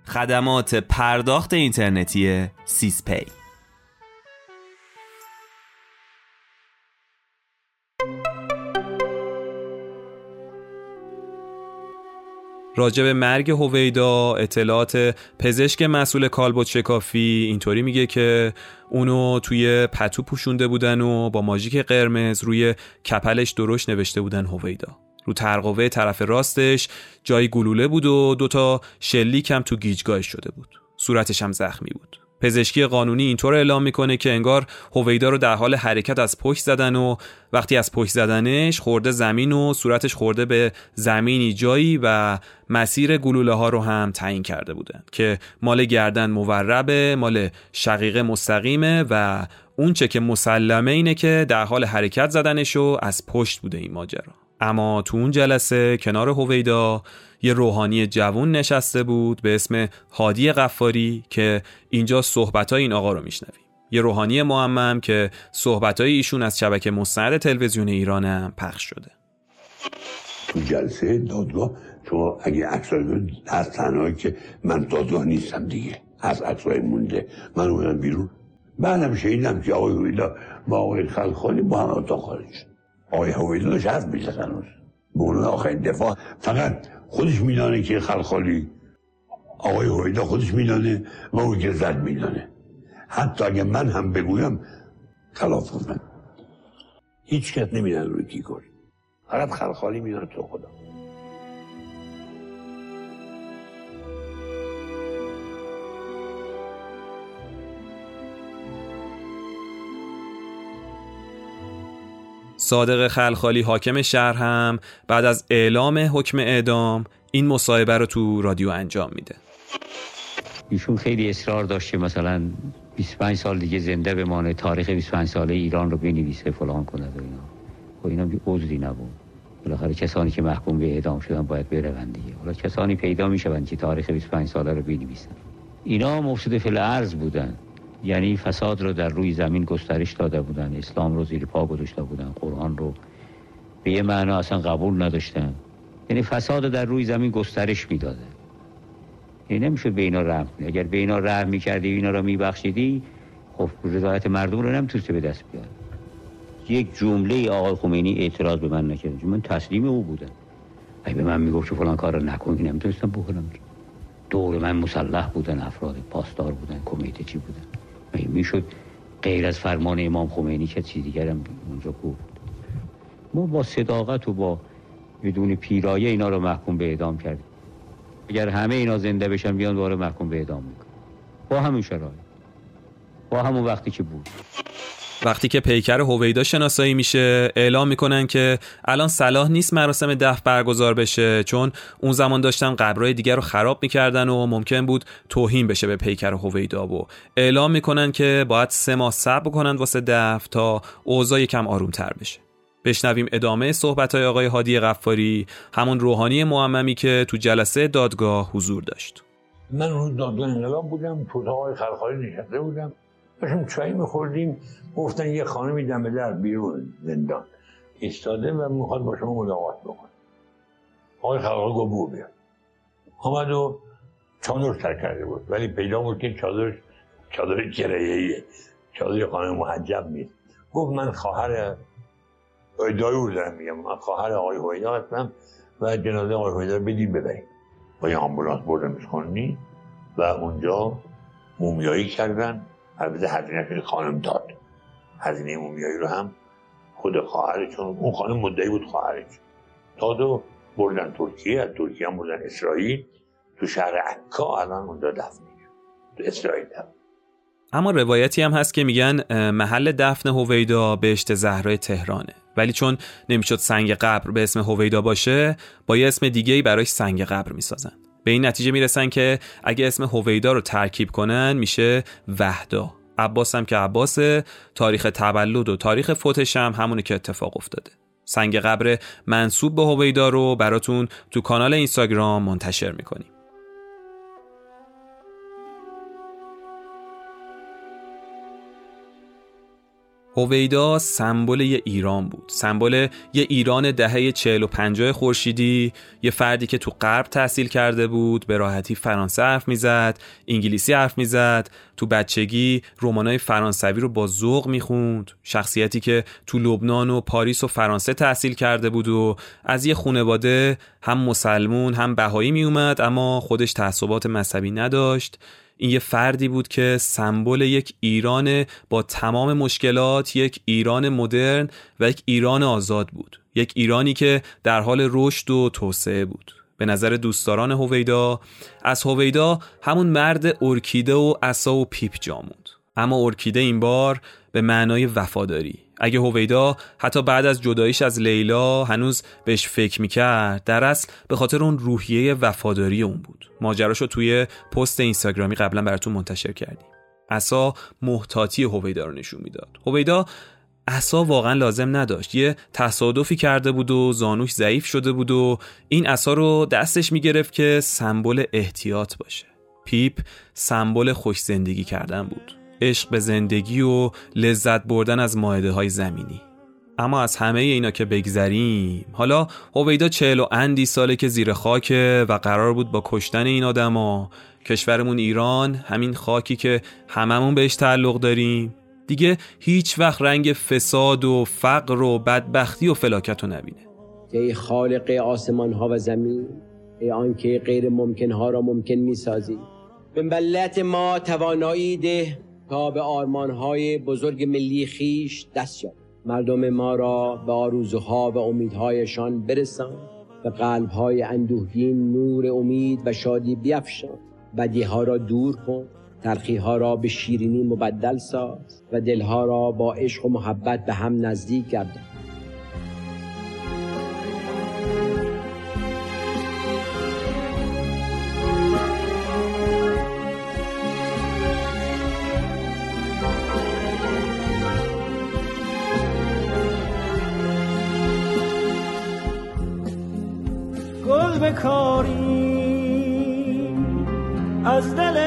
Speaker 1: خدمات پرداخت اینترنتی سیسپی. راجع به مرگ هویدا اطلاعات پزشک مسئول کالبوت شکافی اینطوری میگه که اونو توی پتو پوشونده بودن و با ماژیک قرمز روی کپلش درشت نوشته بودن هویدا. رو ترقوه طرف راستش جای گلوله بود و دوتا شلیک هم تو گیجگاهش شده بود. صورتش هم زخمی بود. پزشکی قانونی اینطور اعلام می‌کنه که انگار هویدا رو در حال حرکت از پشت زدن و وقتی از پشت زدنش خورده زمین و صورتش خورده به زمینی جایی و مسیر گلوله ها رو هم تعیین کرده بودن که مال گردن موربه مال شقیقه مستقیمه و اونچه که مسلمه اینه که در حال حرکت زدنش و از پشت بوده این ماجرا. اما تو اون جلسه کنار هویدا یه روحانی جوون نشسته بود به اسم هادی قفاری که اینجا صحبت این آقا رو میشنویم. یه روحانی معمم که صحبت ایشون از شبکه مستند تلویزیون ایرانم پخش شده.
Speaker 11: تو جلسه دادگاه تو اگه عکسای از تنهایی که من دادگاه نیستم دیگه از عکسای مونده. من اومدم بیرون. بعدم شنیدم که آقای هویدا با آقای خلخالی با هم اتاق خارج آقای هویدا داشت حرف می‌زد هنوز. به دفاع فقط خودش میدانه که خلخالی آقای هویدا خودش میدانه و اون که زد میدانه. حتی اگه من هم بگویم خلاف کنم هیچ کس نمیدن روی کی کنی فقط خلخالی میدانه تو خدا.
Speaker 1: صادق خلخالی حاکم شهر هم بعد از اعلام حکم اعدام این مصاحبه رو تو رادیو انجام میده.
Speaker 12: ایشون خیلی اصرار داشت که مثلا 25 سال دیگه زنده بمانه تاریخ 25 ساله ایران رو بنویسه فلان کنه و اینا. خب اینا بی عذری نبود. بالاخره کسانی که محکوم به اعدام شدن باید برون دیگه. حالا کسانی پیدا می‌شوند که تاریخ 25 ساله رو بنویسن. اینا مفسد فل ارز بودن. یعنی فساد رو در روی زمین گسترش داده بودن اسلام رو زیر پا گذاشته بودن قرآن رو به یه معنا اصلا قبول نداشتن. یعنی فساد در روی زمین گسترش می‌داده. یعنی نمیشه به اینا رحم اگر به اینا رحم می‌کردی اینا رو میبخشیدی خب رضایت مردم رو نمی‌تونسته به دست بیاد یک جمله آقای خمینی اعتراض به من نکرد. من تسلیم او بودم. اگه به من می‌گفت که فلان کار رو نکنی نمی‌تونستم بکنم دور من مسلح بودن افراد پاسدار بودن کمیته چی بودن. می‌شد غیر از فرمان امام خمینی که چیز دیگر هم اونجا گفت. ما با صداقت و با بدون پیرایه اینا رو محکوم به اعدام کردیم. اگر همه اینا زنده بشن بیان دوباره محکوم به اعدام میکن با همون شرایط. با همون وقتی که بود.
Speaker 1: وقتی که پیکر هویدا شناسایی میشه اعلام می‌کنن که الان صلاح نیست مراسم دفن برگزار بشه چون اون زمان داشتن قبرهای دیگر رو خراب می‌کردن و ممکن بود توهین بشه به پیکر هویدا. و اعلام می‌کنن که باید سه ماه صبر کنن واسه دفن تا اوضاع یکم آرومتر بشه. بشنویم ادامه صحبت های آقای هادی غفاری همون روحانی معممی که تو جلسه دادگاه حضور داشت.
Speaker 11: من اون دادگاه انقلاب بودم تو آقای خلخالی نشسته بودم. داشتیم چای میخوردیم. گفتن یه خانمی دم در بیرون زندان. ایستاده و می‌خواد با شما ملاقات بکنه. آقای خلقا گفت بو بیاد آمد و چادر سر کرده بود. ولی پیدا بود که چادر چادر کرایه‌ایه چادر خانه محجب نیست. گفت من خواهر رو دارم میگم. من خواهر آقای هویدا هستم و جنازه آقای هویدا رو بدیم ببریم. با یه آمبولانس بردمش خونی و اونجا مومیایی کردن. البته هزینه خانم داد. هزینه مومیایی رو هم خود خواهرش چون اون خانم مدعی بود خواهرش. داد و بردن ترکیه از ترکیه هم بردن اسرائیل. تو شهر عکا الان اونجا دفن تو اسرائیل دفن
Speaker 1: اما روایتی هم هست که میگن محل دفن هویدا بهشت زهرای تهرانه. ولی چون نمی‌شد سنگ قبر به اسم هویدا باشه با یه اسم دیگه ای براش سنگ قبر می‌سازن. به این نتیجه می‌رسن که اگه اسم هویدا رو ترکیب کنن میشه وحدا. عباس هم که عباس تاریخ تولد و تاریخ فوتش هم همونه که اتفاق افتاده. سنگ قبر منصوب به هویدا رو براتون تو کانال اینستاگرام منتشر می‌کنیم. هویدا سمبل یه ایران بود. سمبل یه ایران دهه چهل و پنجاه خورشیدی یه فردی که تو غرب تحصیل کرده بود به راحتی فرانسه حرف می‌زد انگلیسی حرف می‌زد تو بچگی رمانای فرانسوی رو با ذوق می‌خوند. شخصیتی که تو لبنان و پاریس و فرانسه تحصیل کرده بود و از یه خونواده هم مسلمون هم بهایی میومد اما خودش تعصبات مذهبی نداشت. این یه فردی بود که سمبل یک ایران با تمام مشکلات یک ایران مدرن و یک ایران آزاد بود. یک ایرانی که در حال رشد و توسعه بود. به نظر دوستداران هویدا از هویدا همون مرد ارکیده و عصا و پیپ جاموند اما ارکیده این بار به معنای وفاداری. اگه هویدا حتی بعد از جداییش از لیلا هنوز بهش فکر می‌کرد در اصل به خاطر اون روحیه وفاداری اون بود. ماجراشو توی پست اینستاگرامی قبلا براتون منتشر کردیم. اسا محتاطی هویدا رو نشون می‌داد. هویدا اسا واقعا لازم نداشت. یه تصادفی کرده بود و زانوش ضعیف شده بود و این عصا رو دستش می‌گرفت که سمبل احتیاط باشه. پیپ سمبل خوش زندگی کردن بود. عشق به زندگی و لذت بردن از مائده های زمینی. اما از همه اینا که بگذریم حالا هویدا چهل و اندی ساله که زیر خاکه و قرار بود با کشتن این آدما کشورمون ایران همین خاکی که هممون بهش تعلق داریم. دیگه هیچ وقت رنگ فساد و فقر و بدبختی و فلاکت رو نبینه.
Speaker 4: ای خالق آسمان ها و زمین ای آنکه غیر ممکن ها را ممکن می سازی به ملت ما توانایی ده تا به آرمانهای بزرگ ملی خیش دست یابد. مردم ما را به آرزوها و امیدهایشان برسان به قلبهای اندوهگین نور امید و شادی بیفشان. بدیها را دور کن تلخیها را به شیرینی مبدل ساز و دلها را با عشق و محبت به هم نزدیک گردان.
Speaker 13: از دل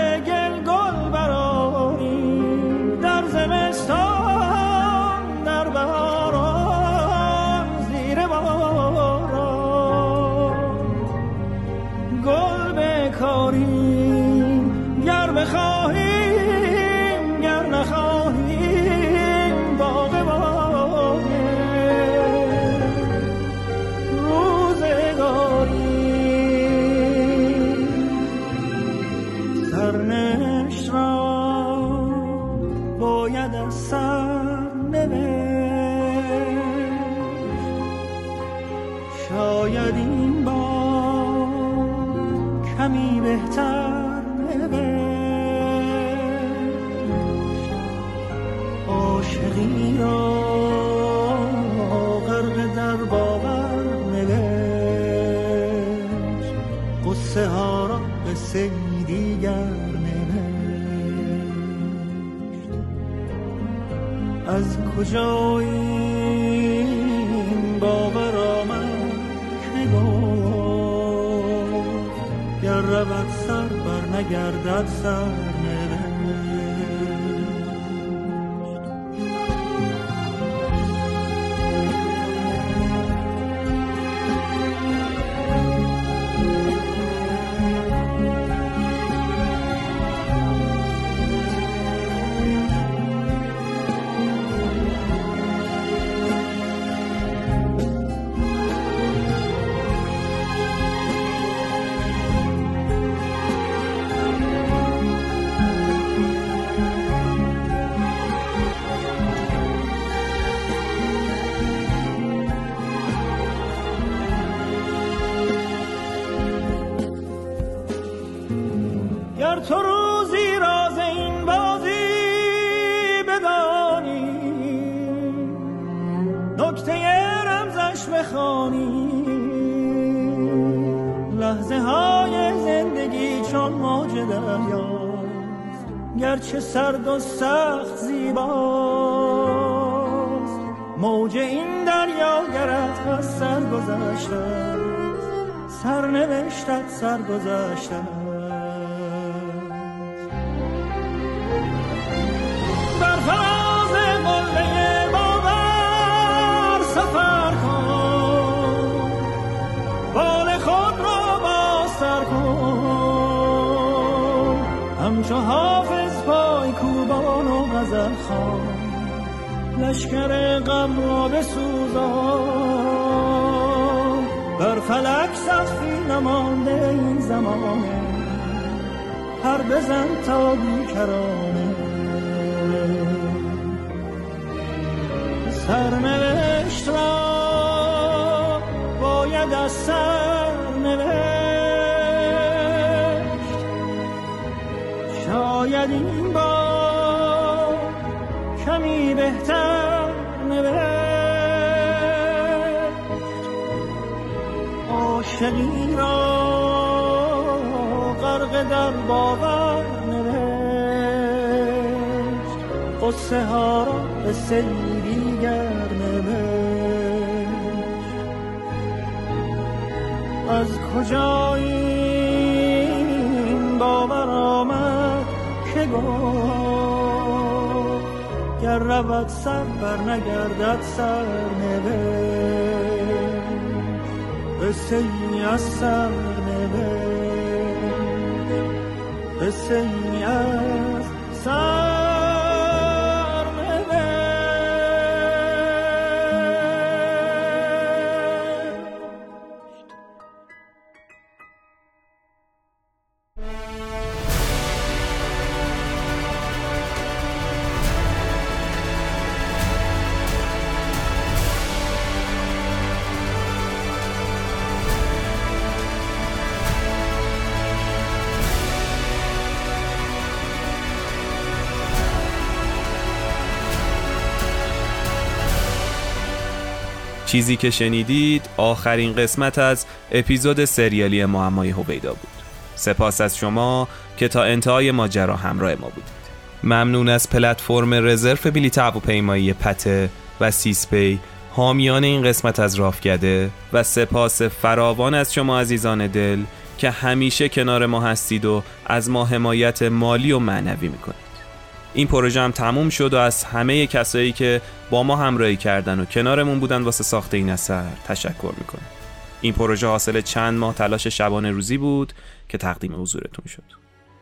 Speaker 13: لشکر غم را بسوزان. بر فلک سخفی نمانده این زمانه هر بزن تا بیکرانه. سرنوشت را باید از سرنوشت عاشقی را غرق در باور نوشت. قصه ها را به دیگر از کجا این باور آمد که گفت گر رود سر بر نگردد سر نوشت. قصه از سر نوشت از سر
Speaker 1: چیزی که شنیدید آخرین قسمت از اپیزود سریالی معمای هویدا بود. سپاس از شما که تا انتهای ماجرا همراه ما بودید. ممنون از پلتفرم رزرو بلیط هواپیمایی پته و سیسپی حامیان این قسمت از رافگده و سپاس فراوان از شما عزیزان دل که همیشه کنار ما هستید و از ما حمایت مالی و معنوی می‌کنید. این پروژه هم تموم شد و از همه کسایی که با ما همراهی کردن و کنارمون بودن واسه ساخت این اثر تشکر می‌کنم این پروژه حاصل چند ماه تلاش شبانه روزی بود که تقدیم حضورتون شد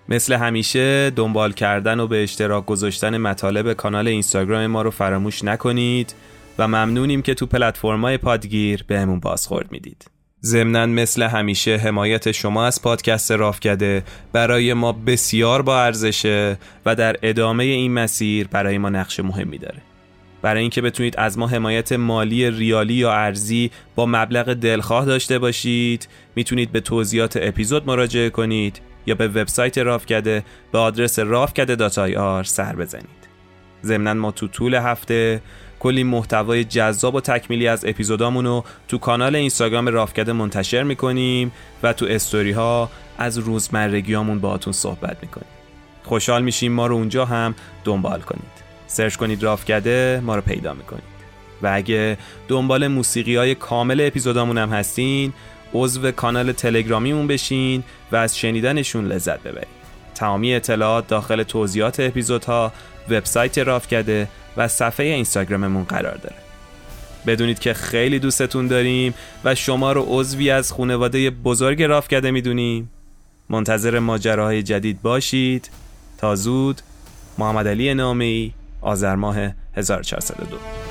Speaker 1: مثل همیشه دنبال کردن و به اشتراک گذاشتن مطالب کانال اینستاگرام ما رو فراموش نکنید و ممنونیم که تو پلتفرم‌های پادگیر بهمون بازخورد می‌دید. ضمنا مثل همیشه حمایت شما از پادکست رافکده برای ما بسیار با ارزشه و در ادامه این مسیر برای ما نقش مهمی داره. برای اینکه بتونید از ما حمایت مالی ریالی یا ارزی با مبلغ دلخواه داشته باشید می‌تونید به توضیحات اپیزود مراجعه کنید یا به وبسایت رافکده به آدرس rafkade.ir سر بزنید ضمنا ما تو طول هفته کلی محتوای جذاب و تکمیلی از اپیزودامون رو تو کانال اینستاگرام رافکده منتشر می‌کنیم و تو استوری ها از روزمرگیامون باهاتون صحبت می‌کنیم. خوشحال میشیم ما رو اونجا هم دنبال کنید. سرچ کنید رافکده ما رو پیدا می‌کنید. و اگه دنبال موسیقی های کامل اپیزودامون هم هستین عضو کانال تلگرامیمون بشین و از شنیدنشون لذت ببرید. تمامی اطلاعات داخل توضیحات اپیزودها وبسایت رافکده و صفحه اینستاگراممون قرار داره. بدونید که خیلی دوستتون داریم و شما رو عضوی از خانواده بزرگ رافکده می‌دونیم. منتظر ماجراهای جدید باشید. تا زود محمد علی نامی آذر ماه 1402